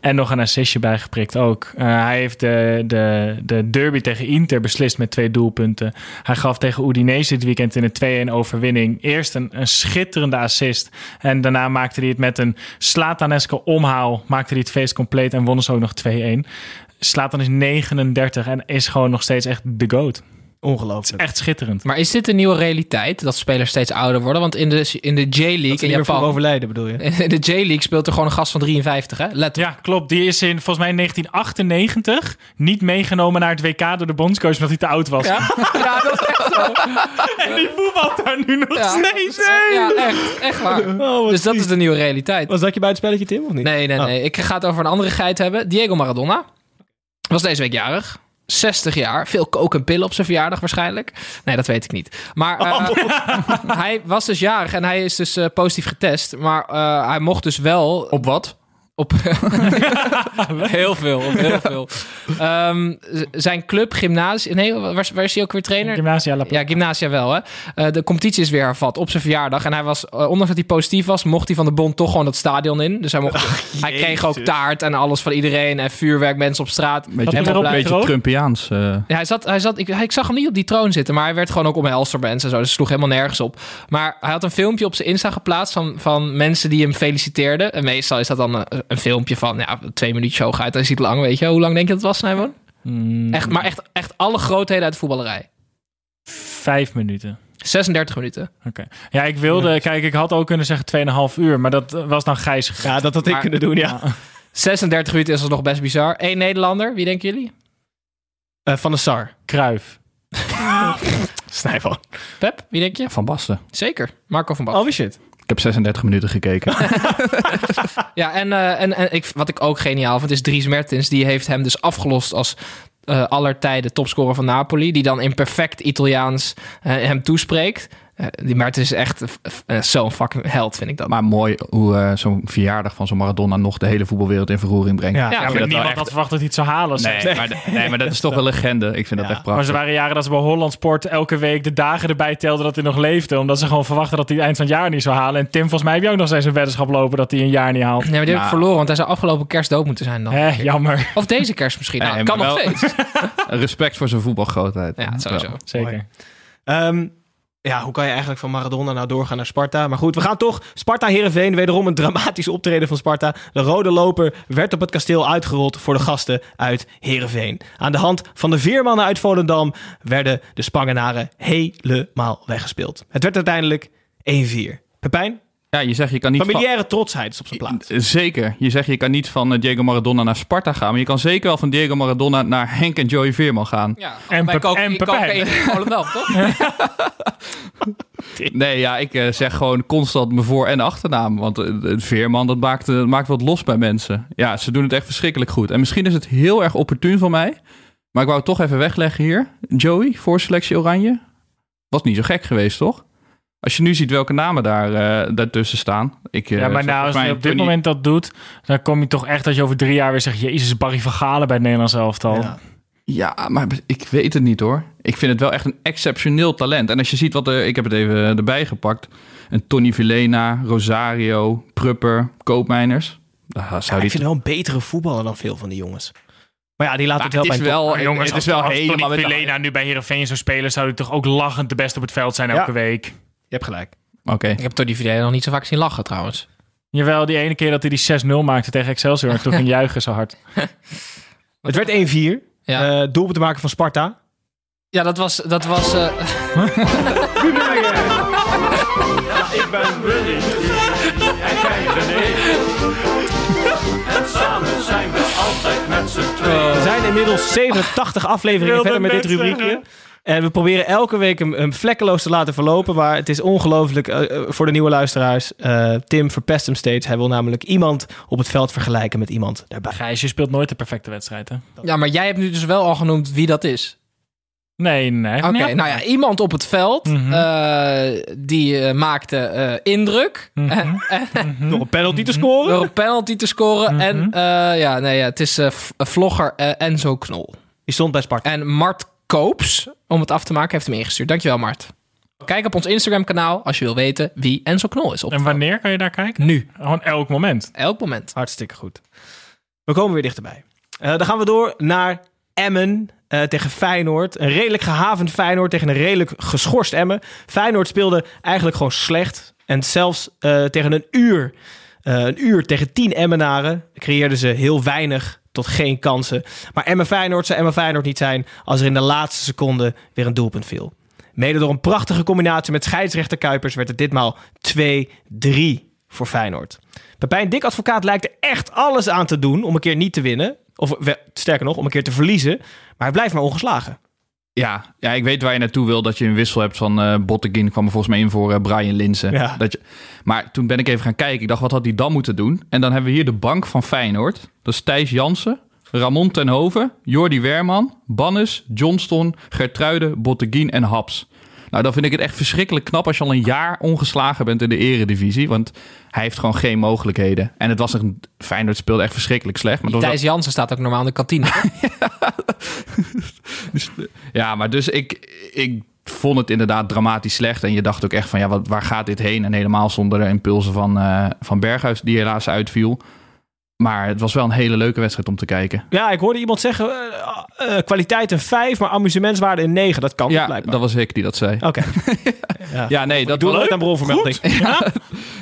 En nog een assistje bijgeprikt ook. Eh, hij heeft de, de, de derby tegen Inter beslist met twee doelpunten. Hij gaf tegen Udinese dit weekend in een 2-1 overwinning. Eerst een, een schitterende assist. En daarna maakte hij het met een slataneske omhaal. Maakte hij het feest compleet en wonnen ze ook nog 2-1. Slatan is 39 en is gewoon nog steeds echt de goat. Ongelooflijk. Echt schitterend. Maar is dit een nieuwe realiteit? Dat spelers steeds ouder worden? Want in de, in de J-League Dat ze in Japan... overlijden, bedoel je? In de J-League speelt er gewoon een gast van 53, hè? Let op. Ja, klopt. Die is in volgens mij in 1998 niet meegenomen naar het WK door de bondscoach omdat hij te oud was. Ja, ja dat is echt zo. En die voetbalt daar nu nog Ja. steeds. Ja, echt. Echt waar. Oh, Dus dat is de nieuwe realiteit. Was dat je buitenspelletje, Tim, of niet? Nee, nee, Oh. nee. Ik ga het over een andere geit hebben. Diego Maradona. Was deze week jarig. 60 jaar. Veel koken en pillen op zijn verjaardag waarschijnlijk. Nee, dat weet ik niet. Maar eh, hij was dus jarig en hij is dus eh, positief getest. Maar eh, hij mocht dus wel Op wat? Op heel veel, op heel veel. Ehm, zijn club gymnasie, nee, waar, waar is hij ook weer trainer? Gymnasia La Ja, Gymnasia wel, hè. Eh, de competitie is weer hervat op zijn verjaardag. En hij was, eh, ondanks dat hij positief was, mocht hij van de bond toch gewoon dat stadion in. Dus hij, mocht, hij kreeg ook taart en alles van iedereen. En vuurwerk, mensen op straat. Beetje, mee. beetje? Trumpiaans. eh. Ja, hij zat, hij zat, ik, ik zag hem niet op die troon zitten, maar hij werd gewoon ook omhelst door mensen en zo. Dus het sloeg helemaal nergens op. Maar hij had een filmpje op zijn Insta geplaatst van, van mensen die hem feliciteerden. En meestal is dat dan een, filmpje van ja, twee minuutjes hooguit. Dan is het lang, weet je. Hoe lang denk je dat het was, Nijman? Mm, Echt, maar echt, echt alle grootheden uit de voetballerij. Vijf minuten. 36 minuten. Oké. Ja, ik wilde, kijk, ik had ook kunnen zeggen 2,5 uur, maar dat eh, was dan Gijs. Ja, dat had ik Maar- kunnen doen, ja. 36 minuten is nog best bizar. Eén Nederlander, wie denken jullie? Eh, van de SAR. Kruif. Snijboon. Pep, wie denk je? Van Basten. Zeker, Marco van Basten. Oh, shit. Ik heb 36 minuten gekeken. Ja, en, eh, en, en ik, wat ik ook geniaal vind is Dries Mertens. Die heeft hem dus afgelost als eh aller tijden topscorer van Napoli. Die dan in perfect Italiaans eh, hem toespreekt. Eh, die Mertens is echt eh, zo'n fucking held, vind ik dat. maar mooi hoe eh, zo'n verjaardag van zo'n Maradona nog de hele voetbalwereld in verroering brengt. Ja. Ja, Ja, maar niemand wel had verwacht dat hij het zou halen. zeg. Nee, maar, nee, maar dat is toch een legende. Ik vind dat echt Maar prachtig. ze waren jaren dat ze bij Holland Sport elke week de dagen erbij telden dat hij nog leefde. Omdat ze gewoon verwachten dat hij het eind van het jaar niet zou halen. En Tim, volgens mij heb je ook nog steeds een weddenschap lopen dat hij een jaar niet haalt. Nee, maar die heb ik Nou. verloren, want hij zou afgelopen kerst dood moeten zijn dan. Hè, jammer. Of deze kerst misschien. Nou, Nee, kan maar nog wel- steeds. Respect voor zijn voetbalgrootheid. Ja, sowieso. Wel. Zeker. Ehm, ja, hoe kan je eigenlijk van Maradona nou doorgaan naar Sparta? Maar goed, we gaan toch. Sparta Heerenveen, wederom een dramatisch optreden van Sparta. De rode loper werd op het kasteel uitgerold voor de gasten uit Heerenveen. Aan de hand van de vier mannen uit Volendam werden de Spangenaren helemaal weggespeeld. Het werd uiteindelijk 1-4. Pepijn, Ja, je zegt je kan niet... van- Familiaire trotsheid is op zijn plaats. Zeker. Je zegt je kan niet van eh, Diego Maradona naar Sparta gaan. Maar je kan zeker wel van Diego Maradona naar Henk en Joey Veerman gaan. Ja, En bij koken- en Pepijn. toch? Nee, ja, ik eh, zeg gewoon constant mijn voor- en achternaam. Want eh, het Veerman, dat maakt, eh, maakt wat los bij mensen. Ja, ze doen het echt verschrikkelijk goed. En misschien is het heel erg opportun van mij. Maar ik wou het toch even wegleggen hier. Joey, voor selectie Oranje. Was niet zo gek geweest, toch? Als je nu ziet welke namen daar, eh, daartussen staan. Ik, eh, Ja, maar nou, als je op dit Tony- moment dat doet, dan kom je toch echt dat je over drie jaar weer zegt, jezus, Barry van Galen bij het Nederlands elftal. Ja. Ja, maar ik weet het niet hoor. Ik vind het wel echt een exceptioneel talent. En als je ziet wat er... Ik heb het even erbij gepakt. Een Tony Villena, Rosario, Prupper, Koopmeiners. Daar Ja, zou ik die vind wel een betere voetballer dan veel van die jongens. Maar ja, die laten het wel het bij wel, jongens, het als, is wel als helemaal Tony de- Villena nu bij Heerenveen zou spelen, zou hij toch ook lachend de beste op het veld zijn Ja. elke week. Je hebt gelijk. Oké. Ik heb Tony Vidal nog niet zo vaak zien lachen trouwens. Jawel, die ene keer dat hij die 6-0 maakte tegen Excelsior, toen ging juichen zo hard. Het werd 1-4. Ja, Eh doelpunt te maken van Sparta. ja dat was... Dat was eh, Ik ben Willy. En jij René. En samen zijn we altijd met z'n tweeën. We zijn inmiddels 87 afleveringen verder met dit rubriekje. zeggen. En we proberen elke week hem, hem vlekkeloos te laten verlopen. Maar het is ongelooflijk eh, eh, voor de nieuwe luisteraars. Eh, Tim verpest hem steeds. Hij wil namelijk iemand op het veld vergelijken met iemand daarbij. Gijs, je speelt nooit de perfecte wedstrijd, hè? ja, maar jij hebt nu dus wel al genoemd wie dat is. Nee, nee. Oké, nou ja, iemand op het veld Mhm. eh, die maakte eh, indruk. Mhm. En- Door een penalty te scoren. door een penalty te scoren. Mhm. En eh, ja, nee, ja, het is eh, vlogger Enzo Knol. Die stond bij Sparta. En Mart Koops, om het af te maken, heeft hem ingestuurd. Dankjewel, Mart. Kijk op ons Instagram-kanaal als je wil weten wie Enzo Knol is. Op En wanneer kan je daar kijken? Nu, Gewoon elk moment. elk moment. Hartstikke goed. We komen weer dichterbij. Eh, dan gaan we door naar Emmen eh, tegen Feyenoord. Een redelijk gehavend Feyenoord tegen een redelijk geschorst Emmen. Feyenoord speelde eigenlijk gewoon slecht. En zelfs eh, tegen een uur, een uur tegen tien Emmenaren creëerden ze heel weinig tot geen kansen. Maar Emmen Feyenoord zou Emmen Feyenoord niet zijn als er in de laatste seconde weer een doelpunt viel. Mede door een prachtige combinatie met scheidsrechter Kuipers werd het ditmaal 2-3 voor Feyenoord. Pepijn Dik Advocaat lijkt er echt alles aan te doen om een keer niet te winnen. Of sterker nog, om een keer te verliezen. Maar hij blijft maar ongeslagen. Ja, ja, ik weet waar je naartoe wil. Dat je een wissel hebt van eh Botteguin. kwam er volgens mij in voor eh, Brian Linsen. Ja. Dat je, maar toen ben ik even gaan kijken. Ik dacht, wat had hij dan moeten doen? En dan hebben we hier de bank van Feyenoord. Dat is Thijs Jansen, Ramon Tenhoven, Jordi Werman, Bannes, Johnston, Gertruide, Botteguin en Haps. Nou, dan vind ik het echt verschrikkelijk knap als je al een jaar ongeslagen bent in de eredivisie. Want hij heeft gewoon geen mogelijkheden. En het was een... Feyenoord speelde echt verschrikkelijk slecht. Maar Thijs Jansen staat ook normaal in de kantine. Ja, maar dus ik, ik vond het inderdaad dramatisch slecht. En je dacht ook echt van, ja, wat, waar gaat dit heen? En helemaal zonder de impulsen van, eh, van Berghuis, die helaas uitviel. Maar het was wel een hele leuke wedstrijd om te kijken. Ja, ik hoorde iemand zeggen, eh, kwaliteit een 5, maar amusementswaarde een 9. Dat kan Ja, blijkbaar. dat was ik die dat zei. Oké. ja. Ja, nee, dat Ik doe nooit aan bronvermelding.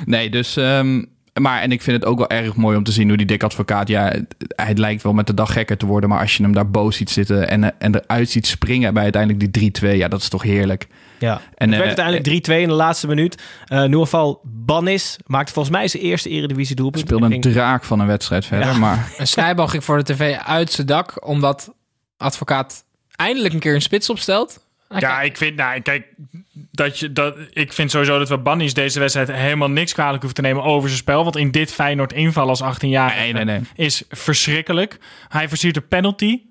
Nee, dus... ehm, maar, en ik vind het ook wel erg mooi om te zien hoe die dik advocaat... Ja, het- hij lijkt wel met de dag gekker te worden... maar als je hem daar boos ziet zitten en, eh, en eruit ziet springen... bij uiteindelijk die 3-2, ja, dat is toch heerlijk. Ja. En, het werd eh, uiteindelijk 3-2 in de laatste minuut. Uh, geval, Bannis maakte volgens mij zijn eerste eredivisie doelpunt. speelde En een ging- draak van een wedstrijd verder, Ja. maar... Een snijbal ging voor de tv uit zijn dak, omdat advocaat eindelijk een keer een spits opstelt. Ja, ik vind, nou, kijk, dat je, dat, ik vind sowieso dat we Bannies deze wedstrijd helemaal niks kwalijk hoeven te nemen over zijn spel. Want in dit Feyenoord inval als 18 jaar Nee, nee, nee. is verschrikkelijk. Hij versiert een penalty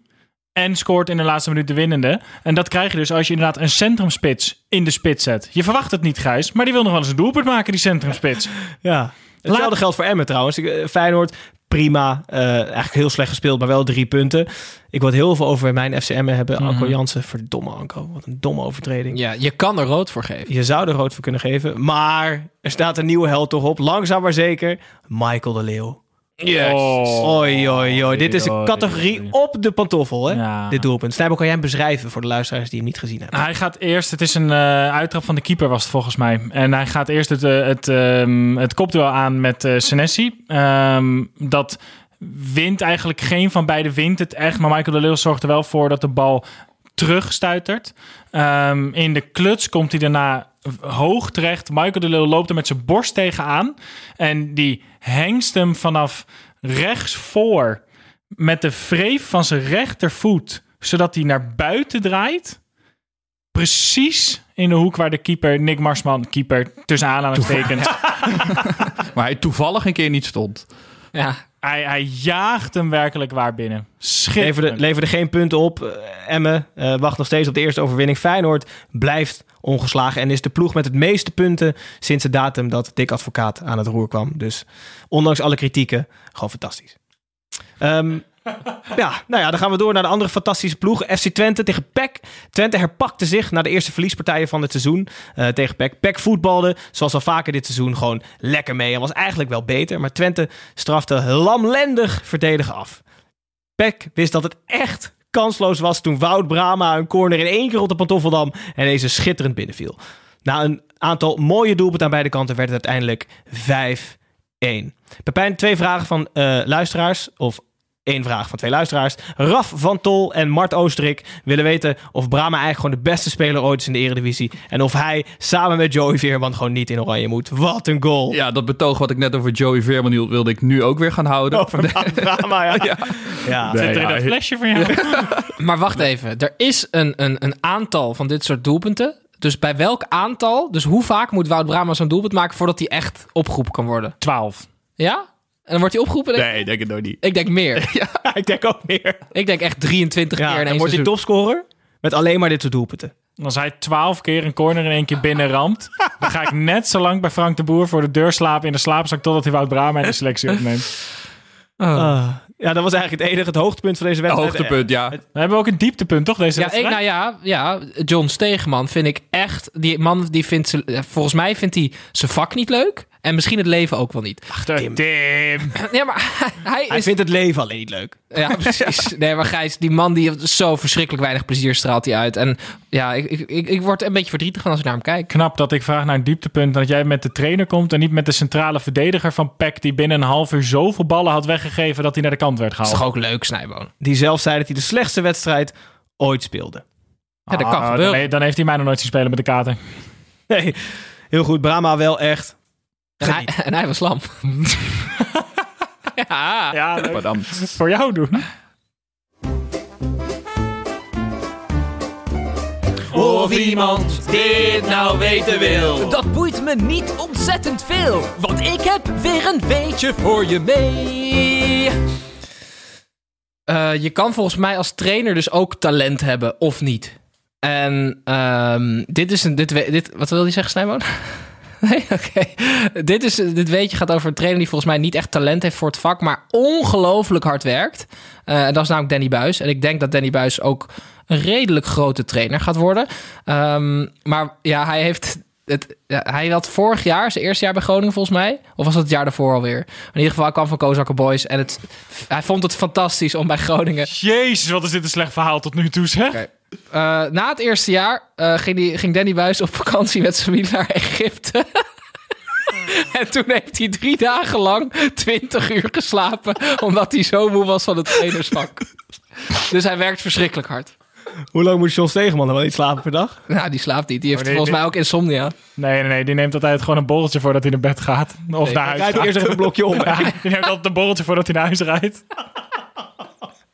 en scoort in de laatste minuut de winnende. En dat krijg je dus als je inderdaad een centrumspits in de spits zet. Je verwacht het niet, Gijs, maar die wil nog wel eens een doelpunt maken, die centrumspits. Ja. Hetzelfde geldt voor Emmen trouwens. Eh, Feyenoord, prima. eh, eigenlijk heel slecht gespeeld, maar wel drie punten. Ik het heel veel over mijn FC Emmen hebben. Anko Mhm. Jansen, verdomme Anko. Wat een domme overtreding. ja, je kan er rood voor geven. Je zou er rood voor kunnen geven. Maar er staat een nieuwe held toch op. Langzaam maar zeker. Michael de Leeuw. Yes. Oi, oi, oi. Dit is een Oei, categorie op de pantoffel, hè? Ja. Dit doelpunt. Snijbo, kan jij hem beschrijven voor de luisteraars die hem niet gezien hebben? Hij gaat eerst, het is een eh, uittrap van de keeper was het volgens mij. En hij gaat eerst het, eh, het, ehm, het kopduel aan met eh Senesi. Ehm, dat wint eigenlijk geen van beide wint het echt. Maar Michael de Leeuw zorgt er wel voor dat de bal terugstuitert. Ehm, in de kluts komt hij daarna hoog terecht. Michael de Leeuw loopt er met zijn borst tegenaan. En die hengst hem vanaf rechts voor met de vreef van zijn rechtervoet, zodat hij naar buiten draait. Precies in de hoek waar de keeper, Nick Marsman, keeper tussen aanhalingstekens, Maar hij toevallig een keer niet stond. Ja. Hij, hij jaagt hem werkelijk waar binnen. Leverde, leverde geen punten op. Eh, Emmen eh, wacht nog steeds op de eerste overwinning. Feyenoord blijft ongeslagen en is de ploeg met het meeste punten sinds de datum dat Dick Advocaat aan het roer kwam. Dus ondanks alle kritieken, gewoon fantastisch. Ehm, ja, nou ja, dan gaan we door naar de andere fantastische ploeg. FC Twente tegen PEC. Twente herpakte zich na de eerste verliespartijen van het seizoen eh, tegen PEC. PEC voetbalde, zoals al vaker dit seizoen, gewoon lekker mee. En was eigenlijk wel beter. Maar Twente strafte lamlendig verdedigen af. PEC wist dat het echt kansloos was toen Wout Brama een corner in één keer op de pantoffeldam en deze schitterend binnenviel. Na een aantal mooie doelpunten aan beide kanten werd het uiteindelijk 5-1. Pepijn, twee vragen van eh, luisteraars, of één vraag van twee luisteraars. Raf van Tol en Mart Oosterik willen weten of Brama eigenlijk gewoon de beste speler ooit is in de Eredivisie. En of hij samen met Joey Veerman gewoon niet in oranje moet. Wat een goal. Ja, dat betoog wat ik net over Joey Veerman hield, wilde ik nu ook weer gaan houden. Over Brama, ja. ja. ja. Zit er in dat flesje van jou? Maar wacht even. Er is een, een, een aantal van dit soort doelpunten. Dus bij welk aantal, dus hoe vaak moet Wout Brama zo'n doelpunt maken voordat hij echt opgeroepen kan worden? 12. Ja? En dan wordt hij opgeroepen? denk- Nee, denk ik nog niet. Ik denk meer. ik denk ook meer. Ik denk echt 23 Ja, keer in en wordt hij topscorer met alleen maar dit soort doelpunten. Als hij 12 keer een corner in één keer binnen ramt, dan ga ik net zo lang bij Frank de Boer voor de deur slapen in de slaapzak totdat hij Wout Brama in de selectie opneemt. Ah. ja, dat was eigenlijk het enige, het hoogtepunt van deze wedstrijd. Hoogtepunt, ja. We hebben ook een dieptepunt, toch? Deze Ja, ik, wedstrijd? nou ja, ja, John Stegeman vind ik echt... Die man die vindt ze, volgens mij vindt hij zijn vak niet leuk. En misschien het leven ook wel niet. Tim. Tim. Ja, maar hij Hij is... vindt het leven alleen niet leuk. Ja, precies. Nee, maar Gijs, die man die heeft zo verschrikkelijk weinig plezier straalt hij uit. En ja, ik, ik, ik, word een beetje verdrietig van als ik naar hem kijk. Knap dat ik vraag naar een dieptepunt. Dat jij met de trainer komt en niet met de centrale verdediger van PEC... die binnen een half uur zoveel ballen had weggegeven dat hij naar de kant werd Dat is gehaald. toch ook leuk, Snijboon? Die zelf zei dat hij de slechtste wedstrijd ooit speelde. Ja, dat kan Ah, gebeuren. Dan, he- dan heeft hij mij nog nooit zien spelen met de kaarten. Nee, heel goed. Brahma wel echt. En hij, en hij was lam. ja. Ja, voor jou doen. Of iemand dit nou weten wil. Dat boeit me niet ontzettend veel, want ik heb weer een beetje voor je mee. Eh, je kan volgens mij als trainer dus ook talent hebben, of niet. En ehm, dit is een. Dit, we- dit, wat wil je zeggen, Snijboon? Nee, oké. Dit, is, dit weetje gaat over een trainer die volgens mij niet echt talent heeft voor het vak, maar ongelooflijk hard werkt. Eh, en dat is namelijk Danny Buis. En ik denk dat Danny Buis ook een redelijk grote trainer gaat worden. Ehm, maar ja, hij heeft. Het, ja, hij had vorig jaar, zijn eerste jaar bij Groningen volgens mij. Of was dat het jaar daarvoor alweer? In ieder geval, hij kwam van Kozakker Boys. En het, hij vond het fantastisch om bij Groningen Jezus, wat is dit een slecht verhaal tot nu toe, zeg. Eh, na het eerste jaar eh, ging, die, ging Danny Buis op vakantie met zijn familie naar Egypte. en toen heeft hij drie dagen lang 20 uur geslapen. Omdat hij zo moe was van het trainersvak. dus hij werkt verschrikkelijk hard. Hoe lang moet John Stegeman dan wel niet slapen per dag? Nou, die slaapt niet. Die heeft Oh, nee, volgens mij ook insomnia. Nee, nee, nee. Die neemt altijd gewoon een borreltje voordat hij naar bed gaat. Of Nee, naar huis Rijdt gaat. eerst even een blokje om. Ja, die neemt altijd een borreltje voordat hij naar huis rijdt.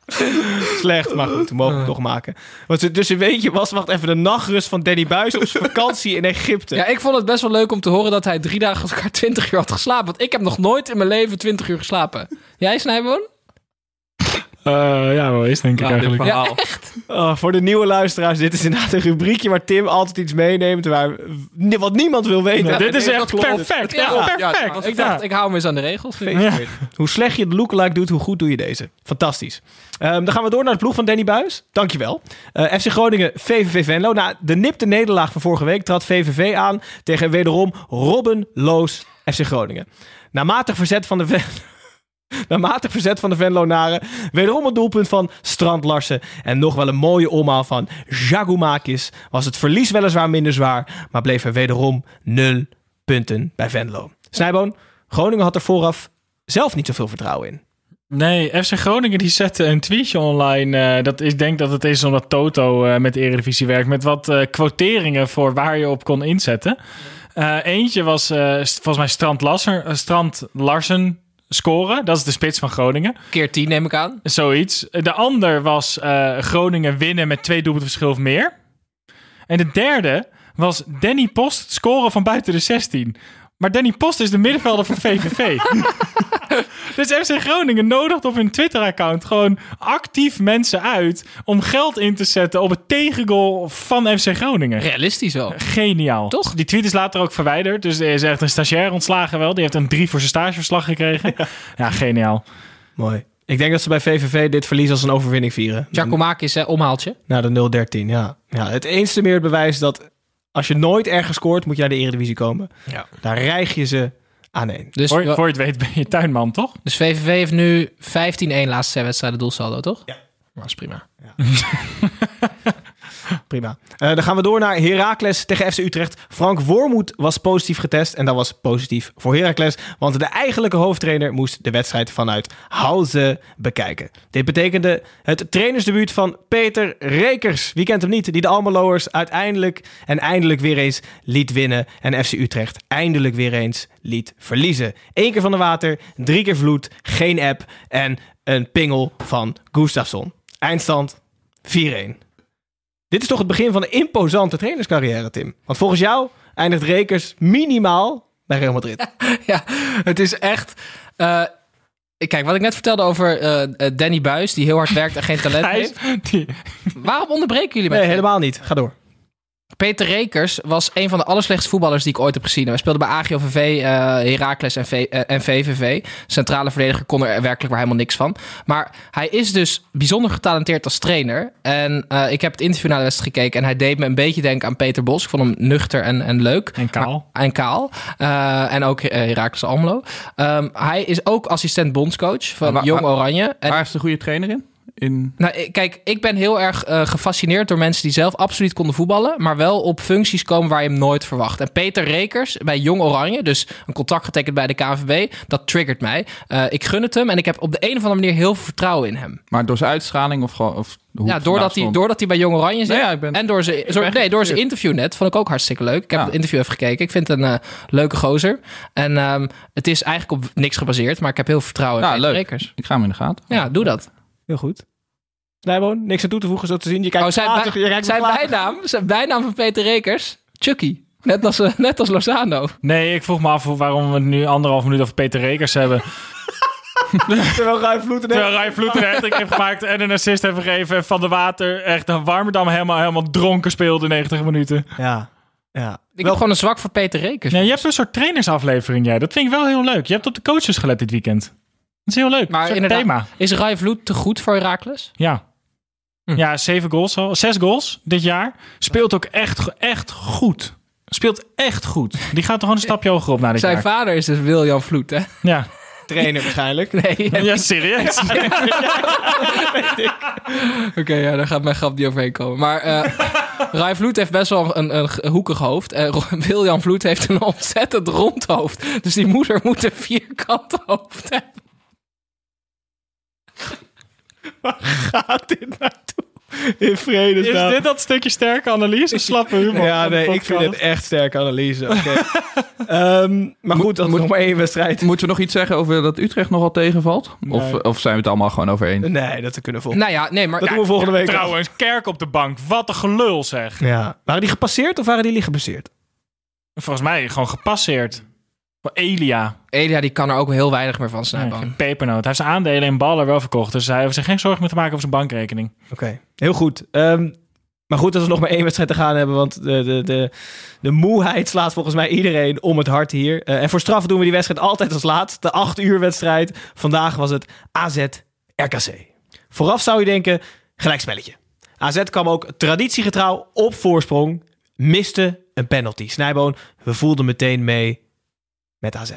Slecht, maar goed, we mogen Ah. het toch maken. Want ze- dus een weetje was, wacht even, de nachtrust van Danny Buis op zijn vakantie in Egypte. Ja, ik vond het best wel leuk om te horen dat hij drie dagen elkaar 20 uur had geslapen. Want ik heb nog nooit in mijn leven 20 uur geslapen. Jij, Snijboon? Eh, ja, wel is denk ik Ja, eigenlijk. verhaal. Oh, voor de nieuwe luisteraars, dit is inderdaad een rubriekje waar Tim altijd iets meeneemt waar, wat niemand wil weten. Dit is echt klopt. perfect. Ja, Ja, ja, perfect. Ik dacht, ik hou me eens aan de regels. Hoe slecht je de lookalike doet, hoe goed doe je deze. Fantastisch. Ehm, dan gaan we door naar de ploeg van Danny Buis. Dankjewel. Eh FC Groningen, VVV Venlo. Na de nipte nederlaag van vorige week trad VVV aan tegen wederom Robben Loos FC Groningen. Na matig verzet van de Ven- Na matig verzet van de Venlonaren. Wederom het doelpunt van Strand Larsen. En nog wel een mooie omhaal van Jagumakis. Was het verlies weliswaar minder zwaar. Maar bleef er wederom nul punten bij Venlo. Snijboon, Groningen had er vooraf zelf niet zoveel vertrouwen in. Nee, FC Groningen die zette een tweetje online. eh, dat ik denk dat het is omdat Toto eh, met Eredivisie werkt. Met wat eh, quoteringen voor waar je op kon inzetten. Eentje was volgens mij Strand, Strand Larsen scoren. Dat is de spits van Groningen. Keer 10 neem ik aan. Zoiets. De ander was eh, Groningen winnen met twee doelpunten verschil of meer. En de derde was Danny Post scoren van buiten de 16. Maar Danny Post is de middenvelder van VVV. dus FC Groningen nodigt op hun Twitter-account gewoon actief mensen uit om geld in te zetten op het tegengoal van FC Groningen. Realistisch wel. Geniaal. Toch? Die tweet is later ook verwijderd. Dus er is echt een stagiair ontslagen wel. Die heeft een drie voor zijn stageverslag gekregen. Ja, geniaal. Mooi. Ik denk dat ze bij VVV dit verlies als een overwinning vieren. Giacomakis, hè, omhaaltje. Na de 0-13, ja. ja. Het eens te meer bewijs dat als je nooit ergens scoort, moet je naar de Eredivisie komen. Ja. Daar rijg je ze aan één. Dus, Voor, voor je het weet ben je tuinman, toch? dus VVV heeft nu 15-1 laatste twee wedstrijden doelsaldo, toch? Ja. Dat is prima. Prima. Eh, dan gaan we door naar Heracles tegen FC Utrecht. Frank Wormoed was positief getest en dat was positief voor Heracles, want de eigenlijke hoofdtrainer moest de wedstrijd vanuit Hauze bekijken. Dit betekende het trainersdebuut van Peter Rekers. Wie kent hem niet? Die de Almeloers uiteindelijk en eindelijk weer eens liet winnen en FC Utrecht eindelijk weer eens liet verliezen. Eén keer van de water, drie keer vloed, geen app en een pingel van Gustafsson. Eindstand 4-1. Dit is toch het begin van een imposante trainerscarrière, Tim? Want volgens jou eindigt Rekers minimaal bij Real Madrid. ja, het is echt... eh, kijk, wat ik net vertelde over eh, eh, Danny Buis, die heel hard werkt en geen talent Gijs, heeft. die, Waarom onderbreken jullie mij? Nee, helemaal niet. Ga door. Peter Rekers was een van de allerslechtste voetballers die ik ooit heb gezien. Hij speelde bij AGOVV, eh Heracles en, V, eh, en VVV. Centrale verdediger kon er werkelijk maar helemaal niks van. Maar hij is dus bijzonder getalenteerd als trainer. En eh, ik heb het interview na de wedstrijd gekeken... en hij deed me een beetje denken aan Peter Bos. Ik vond hem nuchter en, en leuk. En kaal. Maar- en kaal. Eh, en ook eh, Heracles Almelo. Ehm, hij is ook assistent bondscoach van Maar waar- Jong Oranje. En Waar is de goede trainer in? In... nou, kijk, ik ben heel erg eh, gefascineerd door mensen die zelf absoluut konden voetballen, maar wel op functies komen waar je hem nooit verwacht. En Peter Rekers bij Jong Oranje, dus een contract getekend bij de KNVB, dat triggert mij. Eh, ik gun het hem en ik heb op de een of andere manier heel veel vertrouwen in hem. Maar door zijn uitstraling of gewoon... Of Ja, doordat hij, doordat hij bij Jong Oranje zit. Ja, ben- en door zijn, zo- nee, door zijn interview net. Vond ik ook hartstikke leuk. Ik heb Ja. het interview even gekeken. Ik vind het een eh, leuke gozer. En ehm, het is eigenlijk op niks gebaseerd, maar ik heb heel veel vertrouwen in. Rekers. Ik ga hem in de gaten. Ja, doe dat. Heel goed. Snijboon, niks aan toe te voegen zo te zien. Je kijkt Oh, zijn, platig, bij- je kijkt zijn, bijnaam, zijn bijnaam van Peter Rekers? Chucky. Net als, eh, net als Lozano. Nee, ik vroeg me af waarom we het nu anderhalf minuut over Peter Rekers hebben. Terwijl Ruijf Vloeten Terwijl een hat heeft gemaakt en een assist heeft gegeven. En Van de Water echt een Warmerdam helemaal, helemaal dronken speelde 90 minuten. Ja. ja. Ik heb gewoon een zwak voor Peter Rekers. Nee, je hebt een soort trainersaflevering, jij. Dat vind ik wel heel leuk. Je hebt op de coaches gelet dit weekend. Dat is heel leuk. Maar inderdaad- thema. Is Rai Vloed te goed voor Heracles? Ja. Hm. Ja, zeven goals al. Zes goals dit jaar. Speelt ook echt, echt goed. Speelt echt goed. Die gaat toch gewoon een stapje hoger op na dit Zijn jaar. vader is dus William Vloed, hè? Ja. Trainer waarschijnlijk. Nee. ja, serieus. Oké, ja, daar gaat mijn grap niet overheen komen. Maar eh Rai Vloed heeft best wel een, een, hoekig hoofd. En William Vloed heeft een ontzettend rond hoofd. Dus die moeder moet een vierkant hoofd hebben. Waar gaat dit naartoe? In vrede Is dit dat stukje sterke analyse? Slappe humor. Ja, nee, ik vind dit echt sterke analyse. Oké. Ehm, maar goed, dat is nog maar één wedstrijd. Moeten we nog iets zeggen over dat Utrecht nogal tegenvalt? Of, Nee. of zijn we het allemaal gewoon over eens? Nee, dat kunnen we volgende Nou ja, nee, maar... Dat ja, doen we volgende week. Trouwens, Kerk op de bank. Wat een gelul zeg. Ja. Waren die gepasseerd of waren die liggen? Volgens mij gewoon gepasseerd. Voor Elia. Elia die kan er ook heel weinig meer van Nee, snijden. geen pepernoot. Hij heeft zijn aandelen in ballen wel verkocht. Dus hij hoeft zich geen zorgen meer te maken over zijn bankrekening. Oké, heel goed. Ehm, maar goed dat we nog maar één wedstrijd te gaan hebben, want de, de, de, de moeheid slaat volgens mij iedereen om het hart hier. Eh, en voor straf doen we die wedstrijd altijd als laatst. De acht uur wedstrijd. Vandaag was het AZ-RKC. Vooraf zou je denken, gelijkspelletje. AZ kwam ook traditiegetrouw op voorsprong, miste een penalty. Snijboon, we voelden meteen mee met AZ.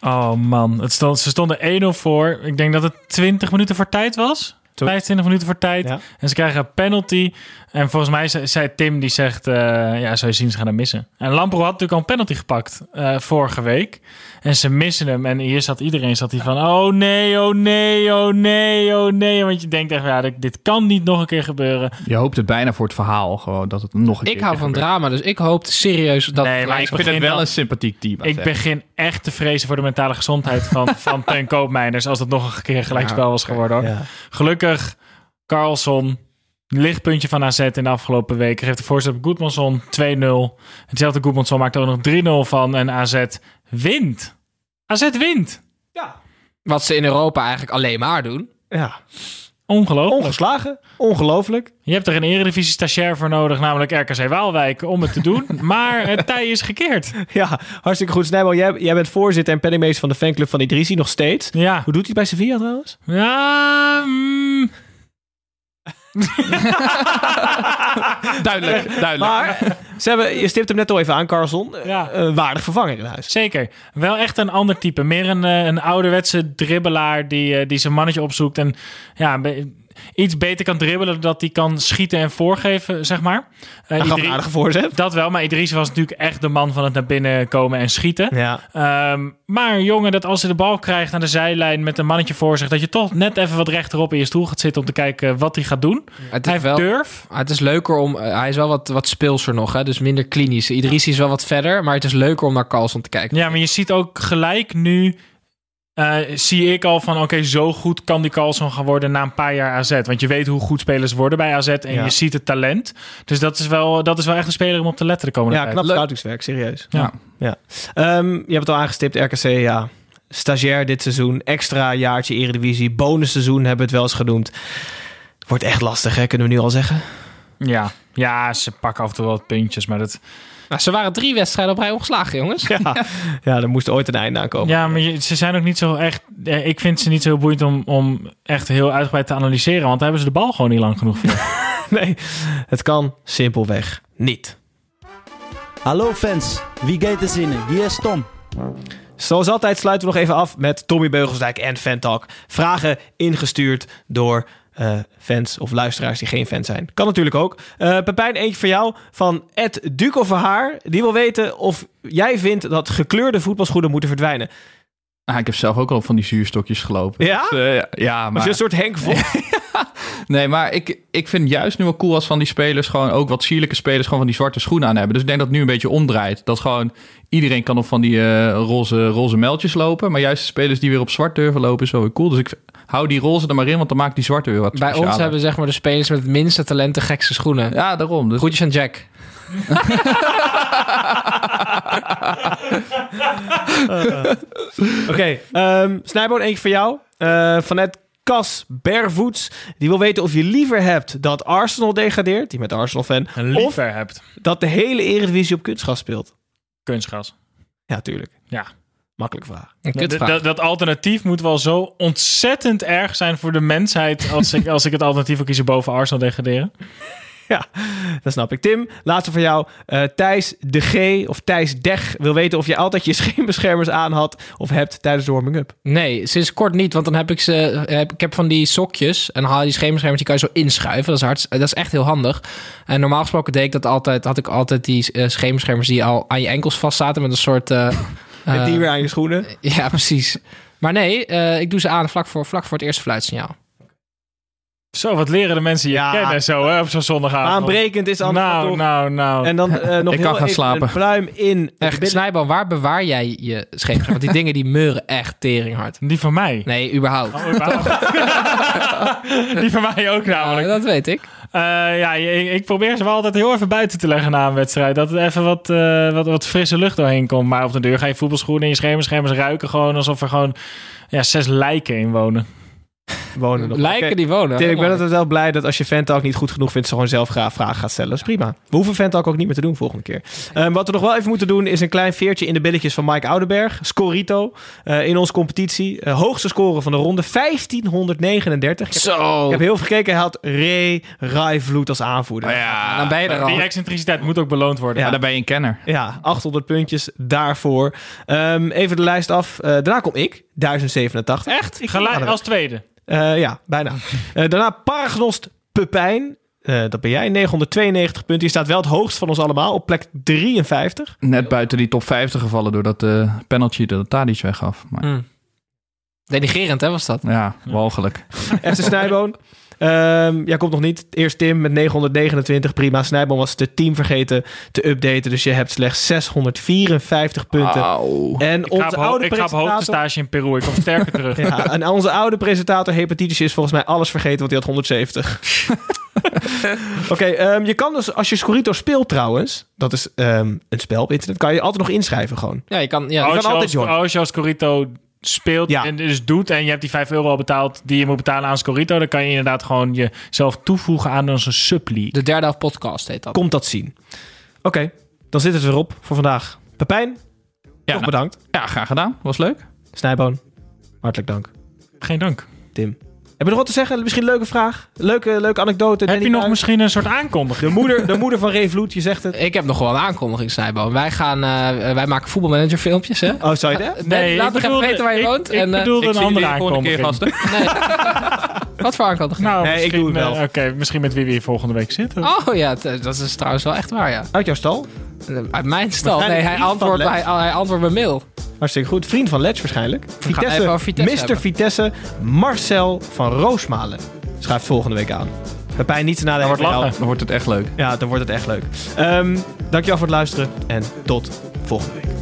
Oh man, het stond, ze stonden 1-0 voor. Ik denk dat het 20 minuten voor tijd was. Zo- 25 minuten voor tijd. Ja. En ze krijgen een penalty. En volgens mij zei, Tim, die zegt, eh, ja, zou je zien, ze gaan hem missen. En Lampro had natuurlijk al een penalty gepakt eh, vorige week. En ze missen hem. En hier zat iedereen zat hij van, oh nee, oh nee, oh nee, oh nee. Want je denkt echt, ja, dit, kan niet nog een keer gebeuren. Je hoopt het bijna voor het verhaal, gewoon dat het nog een keer Ik hou van gebeurt. drama, dus ik hoop serieus dat... Nee, maar Ik vind het wel een sympathiek team. Ik begin echt te vrezen voor de mentale gezondheid van, van Koopmeiners... als het nog een keer gelijkspel was geworden. Hoor. Ja. Gelukkig, Carlson, lichtpuntje van AZ in de afgelopen weken... geeft de voorzet op Goedmanson 2-0. Hetzelfde Goedmanson maakt er ook nog 3-0 van en AZ wint. AZ wint. Wat ze in Europa eigenlijk alleen maar doen. Ja. Ongelooflijk. Ongeslagen. Ongelooflijk. Je hebt er een eredivisie stagiair voor nodig, namelijk RKC Waalwijk, om het te doen. maar het tij is gekeerd. Ja, hartstikke goed. Snijbel, jij, jij bent voorzitter en penningmeester van de fanclub van Idrissi nog steeds. Ja. Hoe doet hij bij Sevilla trouwens? Ja, mm, Duidelijk, duidelijk. Maar ze hebben, je stipt hem net al even aan, Carlson. Ja. Een waardig vervanger in huis. Zeker. Wel echt een ander type. Meer een, eh, een ouderwetse dribbelaar die, eh, die zijn mannetje opzoekt. En ja, een iets beter kan dribbelen. Dat hij kan schieten en voorgeven, zeg maar. Eh, Idri- een aardige voorzet. Dat wel, maar Idris was natuurlijk echt de man van het naar binnen komen en schieten. Ja. Ehm, maar jongen, dat als hij de bal krijgt aan de zijlijn met een mannetje voor zich, dat je toch net even wat rechterop in je stoel gaat zitten om te kijken wat hij gaat doen. Het Hij is heeft wel, durf. het is leuker om... eh, hij is wel wat, wat speelser nog, hè, dus minder klinisch. Idrissi is wel wat verder, maar het is leuker om naar Carlson te kijken. Ja, maar je ziet ook gelijk nu. Eh, zie ik al van oké, zo goed kan die Carlson gaan worden na een paar jaar AZ. Want je weet hoe goed spelers worden bij AZ en Ja. je ziet het talent. Dus dat is, wel, dat is wel echt een speler om op te letten de komende Ja, tijd. knap Leuk. scoutingswerk, serieus. Ja. ja. Ehm, je hebt het al aangestipt, RKC, ja. Stagiair dit seizoen, extra jaartje Eredivisie, bonusseizoen hebben we het wel eens genoemd. Wordt echt lastig, hè? kunnen we nu al zeggen. Ja. ja, ze pakken af en toe wel wat puntjes, maar dat... Nou, ze waren drie wedstrijden op rij ongeslagen, jongens. Ja, ja er moest ooit een einde aankomen. Ja, maar je- ze zijn ook niet zo echt... Ik vind ze niet zo boeiend om, om echt heel uitgebreid te analyseren. Want daar hebben ze de bal gewoon niet lang genoeg voor. Nee, het kan simpelweg niet. Hallo fans, wie gaat er zinnen? Hier is Tom. Zoals altijd sluiten we nog even af met Tommy Beugelsdijk en Fantalk. Vragen ingestuurd door eh, fans of luisteraars die geen fan zijn. Kan natuurlijk ook. Eh Pepijn, eentje voor jou van Ed Duco. Die wil weten of jij vindt dat gekleurde voetbalschoenen moeten verdwijnen. Ah, ik heb zelf ook al van die zuurstokjes gelopen. Ja? Dus, eh, ja, maar... je een soort Henk. Nee, maar ik, ik vind juist nu wel cool als van die spelers gewoon ook wat sierlijke spelers gewoon van die zwarte schoenen aan hebben. Dus ik denk dat het nu een beetje omdraait. Dat gewoon iedereen kan op van die eh, roze, roze meldjes lopen. Maar juist de spelers die weer op zwart durven lopen is wel weer cool. Dus ik hou die roze er maar in, want dan maakt die zwarte weer wat Bij ons hebben zeg maar de spelers met het minste talent de gekste schoenen. Ja, daarom. Dus... Groetjes aan Jack. Oké, ehm Snijboon, eentje voor jou. Eh vanuit Cas Bervoets. Die wil weten of je liever hebt dat Arsenal degradeert. Die met Arsenal fan. En Of hebt. dat de hele Eredivisie op kunstgas speelt. Kunstgas. Ja, tuurlijk. Ja. Makkelijke vraag. Dat alternatief moet wel zo ontzettend erg zijn voor de mensheid. Als ik, als ik het alternatief wil kiezen boven Arsenal degraderen. Ja, dat snap ik. Tim, laatste van jou. Eh, Thijs de G of Thijs Deg wil weten of je altijd je scheenbeschermers aan had of hebt tijdens de warming-up. Nee, sinds kort niet, want dan heb ik ze. Heb, ik heb van die sokjes en haal je die schemerschermers, die kan je zo inschuiven. Dat is, hard, dat is echt heel handig. En normaal gesproken deed ik dat altijd, had ik altijd die eh, schemerschermers die al aan je enkels vast zaten met een soort. eh, En eh, die weer aan je schoenen. Ja, precies. Maar nee, eh, ik doe ze aan vlak voor, vlak voor het eerste fluitsignaal. Zo, wat leren de mensen je Ja. kennen zo hè, op zo'n zondagavond. Aanbrekend is anders Nou, toch? nou, nou. En dan eh, nog Ik heel kan gaan even slapen. een pluim in. de Echt, binnen- Snijboom, waar bewaar jij je schemerschermen? Want die dingen die meuren echt teringhard. Die van mij. Nee, überhaupt. Oh, überhaupt. die van mij ook namelijk. dat weet ik. Eh, ja, ik, ik probeer ze wel altijd heel even buiten te leggen na een wedstrijd. Dat er even wat, eh, wat, wat frisse lucht doorheen komt. Maar op de deur ga je voetbalschoenen en je schemerschermers ruiken gewoon alsof er gewoon ja, zes lijken in wonen. Wonen. nog. Lijken die wonen. Tim, ik ben altijd wel blij dat als je Fantalk niet goed genoeg vindt, ze gewoon zelf graag vragen gaat stellen. Dat is prima. We hoeven Fantalk ook niet meer te doen volgende keer. Ehm, wat we nog wel even moeten doen, is een klein veertje in de billetjes van Mike Oudenberg. Scorito. eh, in onze competitie. Eh, hoogste score van de ronde. 1539. Ik heb, Zo. ik heb heel veel gekeken. Hij had Ray Rijvloed als aanvoerder. ja, dan ben je er al. Die excentriciteit moet ook beloond worden. ja, dan ben je een kenner. Ja, 800 puntjes daarvoor. Ehm, even de lijst af. Eh, daarna kom ik, 1087. Echt? Gelijk als tweede. Eh, ja, bijna. Eh, daarna Paragnost Pepijn. Eh, dat ben jij, 992 punten. Je staat wel het hoogst van ons allemaal, op plek 53. Net buiten die top 50 gevallen doordat de penalty de Tadic weggaf. Maar. Denigerend, hè, was dat? Ja, walgelijk. FC Snijboon. Ehm jij komt nog niet. Eerst Tim met 929, prima. Snijboon was de team vergeten te updaten. Dus je hebt slechts 654 punten. En Ik ga, onze oude ik ga op presentator... hoogtestage in Peru. Ik kom sterker terug. Ja, en onze oude presentator Hepatitis is volgens mij alles vergeten, want hij had 170. Oké, ehm, je kan dus als je Scorito speelt trouwens, dat is ehm, een spel op internet, kan je altijd nog inschrijven gewoon. Ja, je kan... Ja, je als, kan je altijd als, joinen. als je als Corito speelt Ja. en dus doet en je hebt die 5 euro al betaald die je moet betalen aan Scorito, dan kan je inderdaad gewoon jezelf toevoegen aan onze subleague. De derde half podcast heet dat. Komt dat zien. Oké, dan zit het weer op voor vandaag. Pepijn, Ja, nou, bedankt. ja, graag gedaan. Was leuk. Snijboon, hartelijk dank. Geen dank. Tim. Heb je nog wat te zeggen? Misschien een leuke vraag? Leuke, leuke anekdote? Heb je nog misschien een soort aankondiging? De moeder, de moeder van Reevloed, je zegt het. Ik heb nog wel een aankondiging, Snijboom. Wij, gaan, eh, wij maken voetbalmanager filmpjes, hè? Oh, zou je dat? Nee, laat ik nog even weten waar je ik- woont. Ik, en, eh, bedoelde Ik een andere volgende keer, aankondiging. gasten. wat voor aankondiging? Nou, Nee, ik doe het wel. eh, Oké, misschien met wie we hier volgende week zitten. Oh ja, dat is trouwens wel echt waar, ja. Uit jouw stal? Uit mijn stal. Nee, hij antwoordt, Lens. hij, hij antwoordt mijn mail. Hartstikke goed. Vriend van Letch waarschijnlijk. gaan even over Vitesse Mr. hebben. Vitesse, Marcel van Roosmalen. Schuift volgende week aan. Pepijn, niet te nadenken. wordt bij jou. lachen. Dan wordt het echt leuk. Ja, dan wordt het echt leuk. Ehm, dankjewel voor het luisteren en tot volgende week.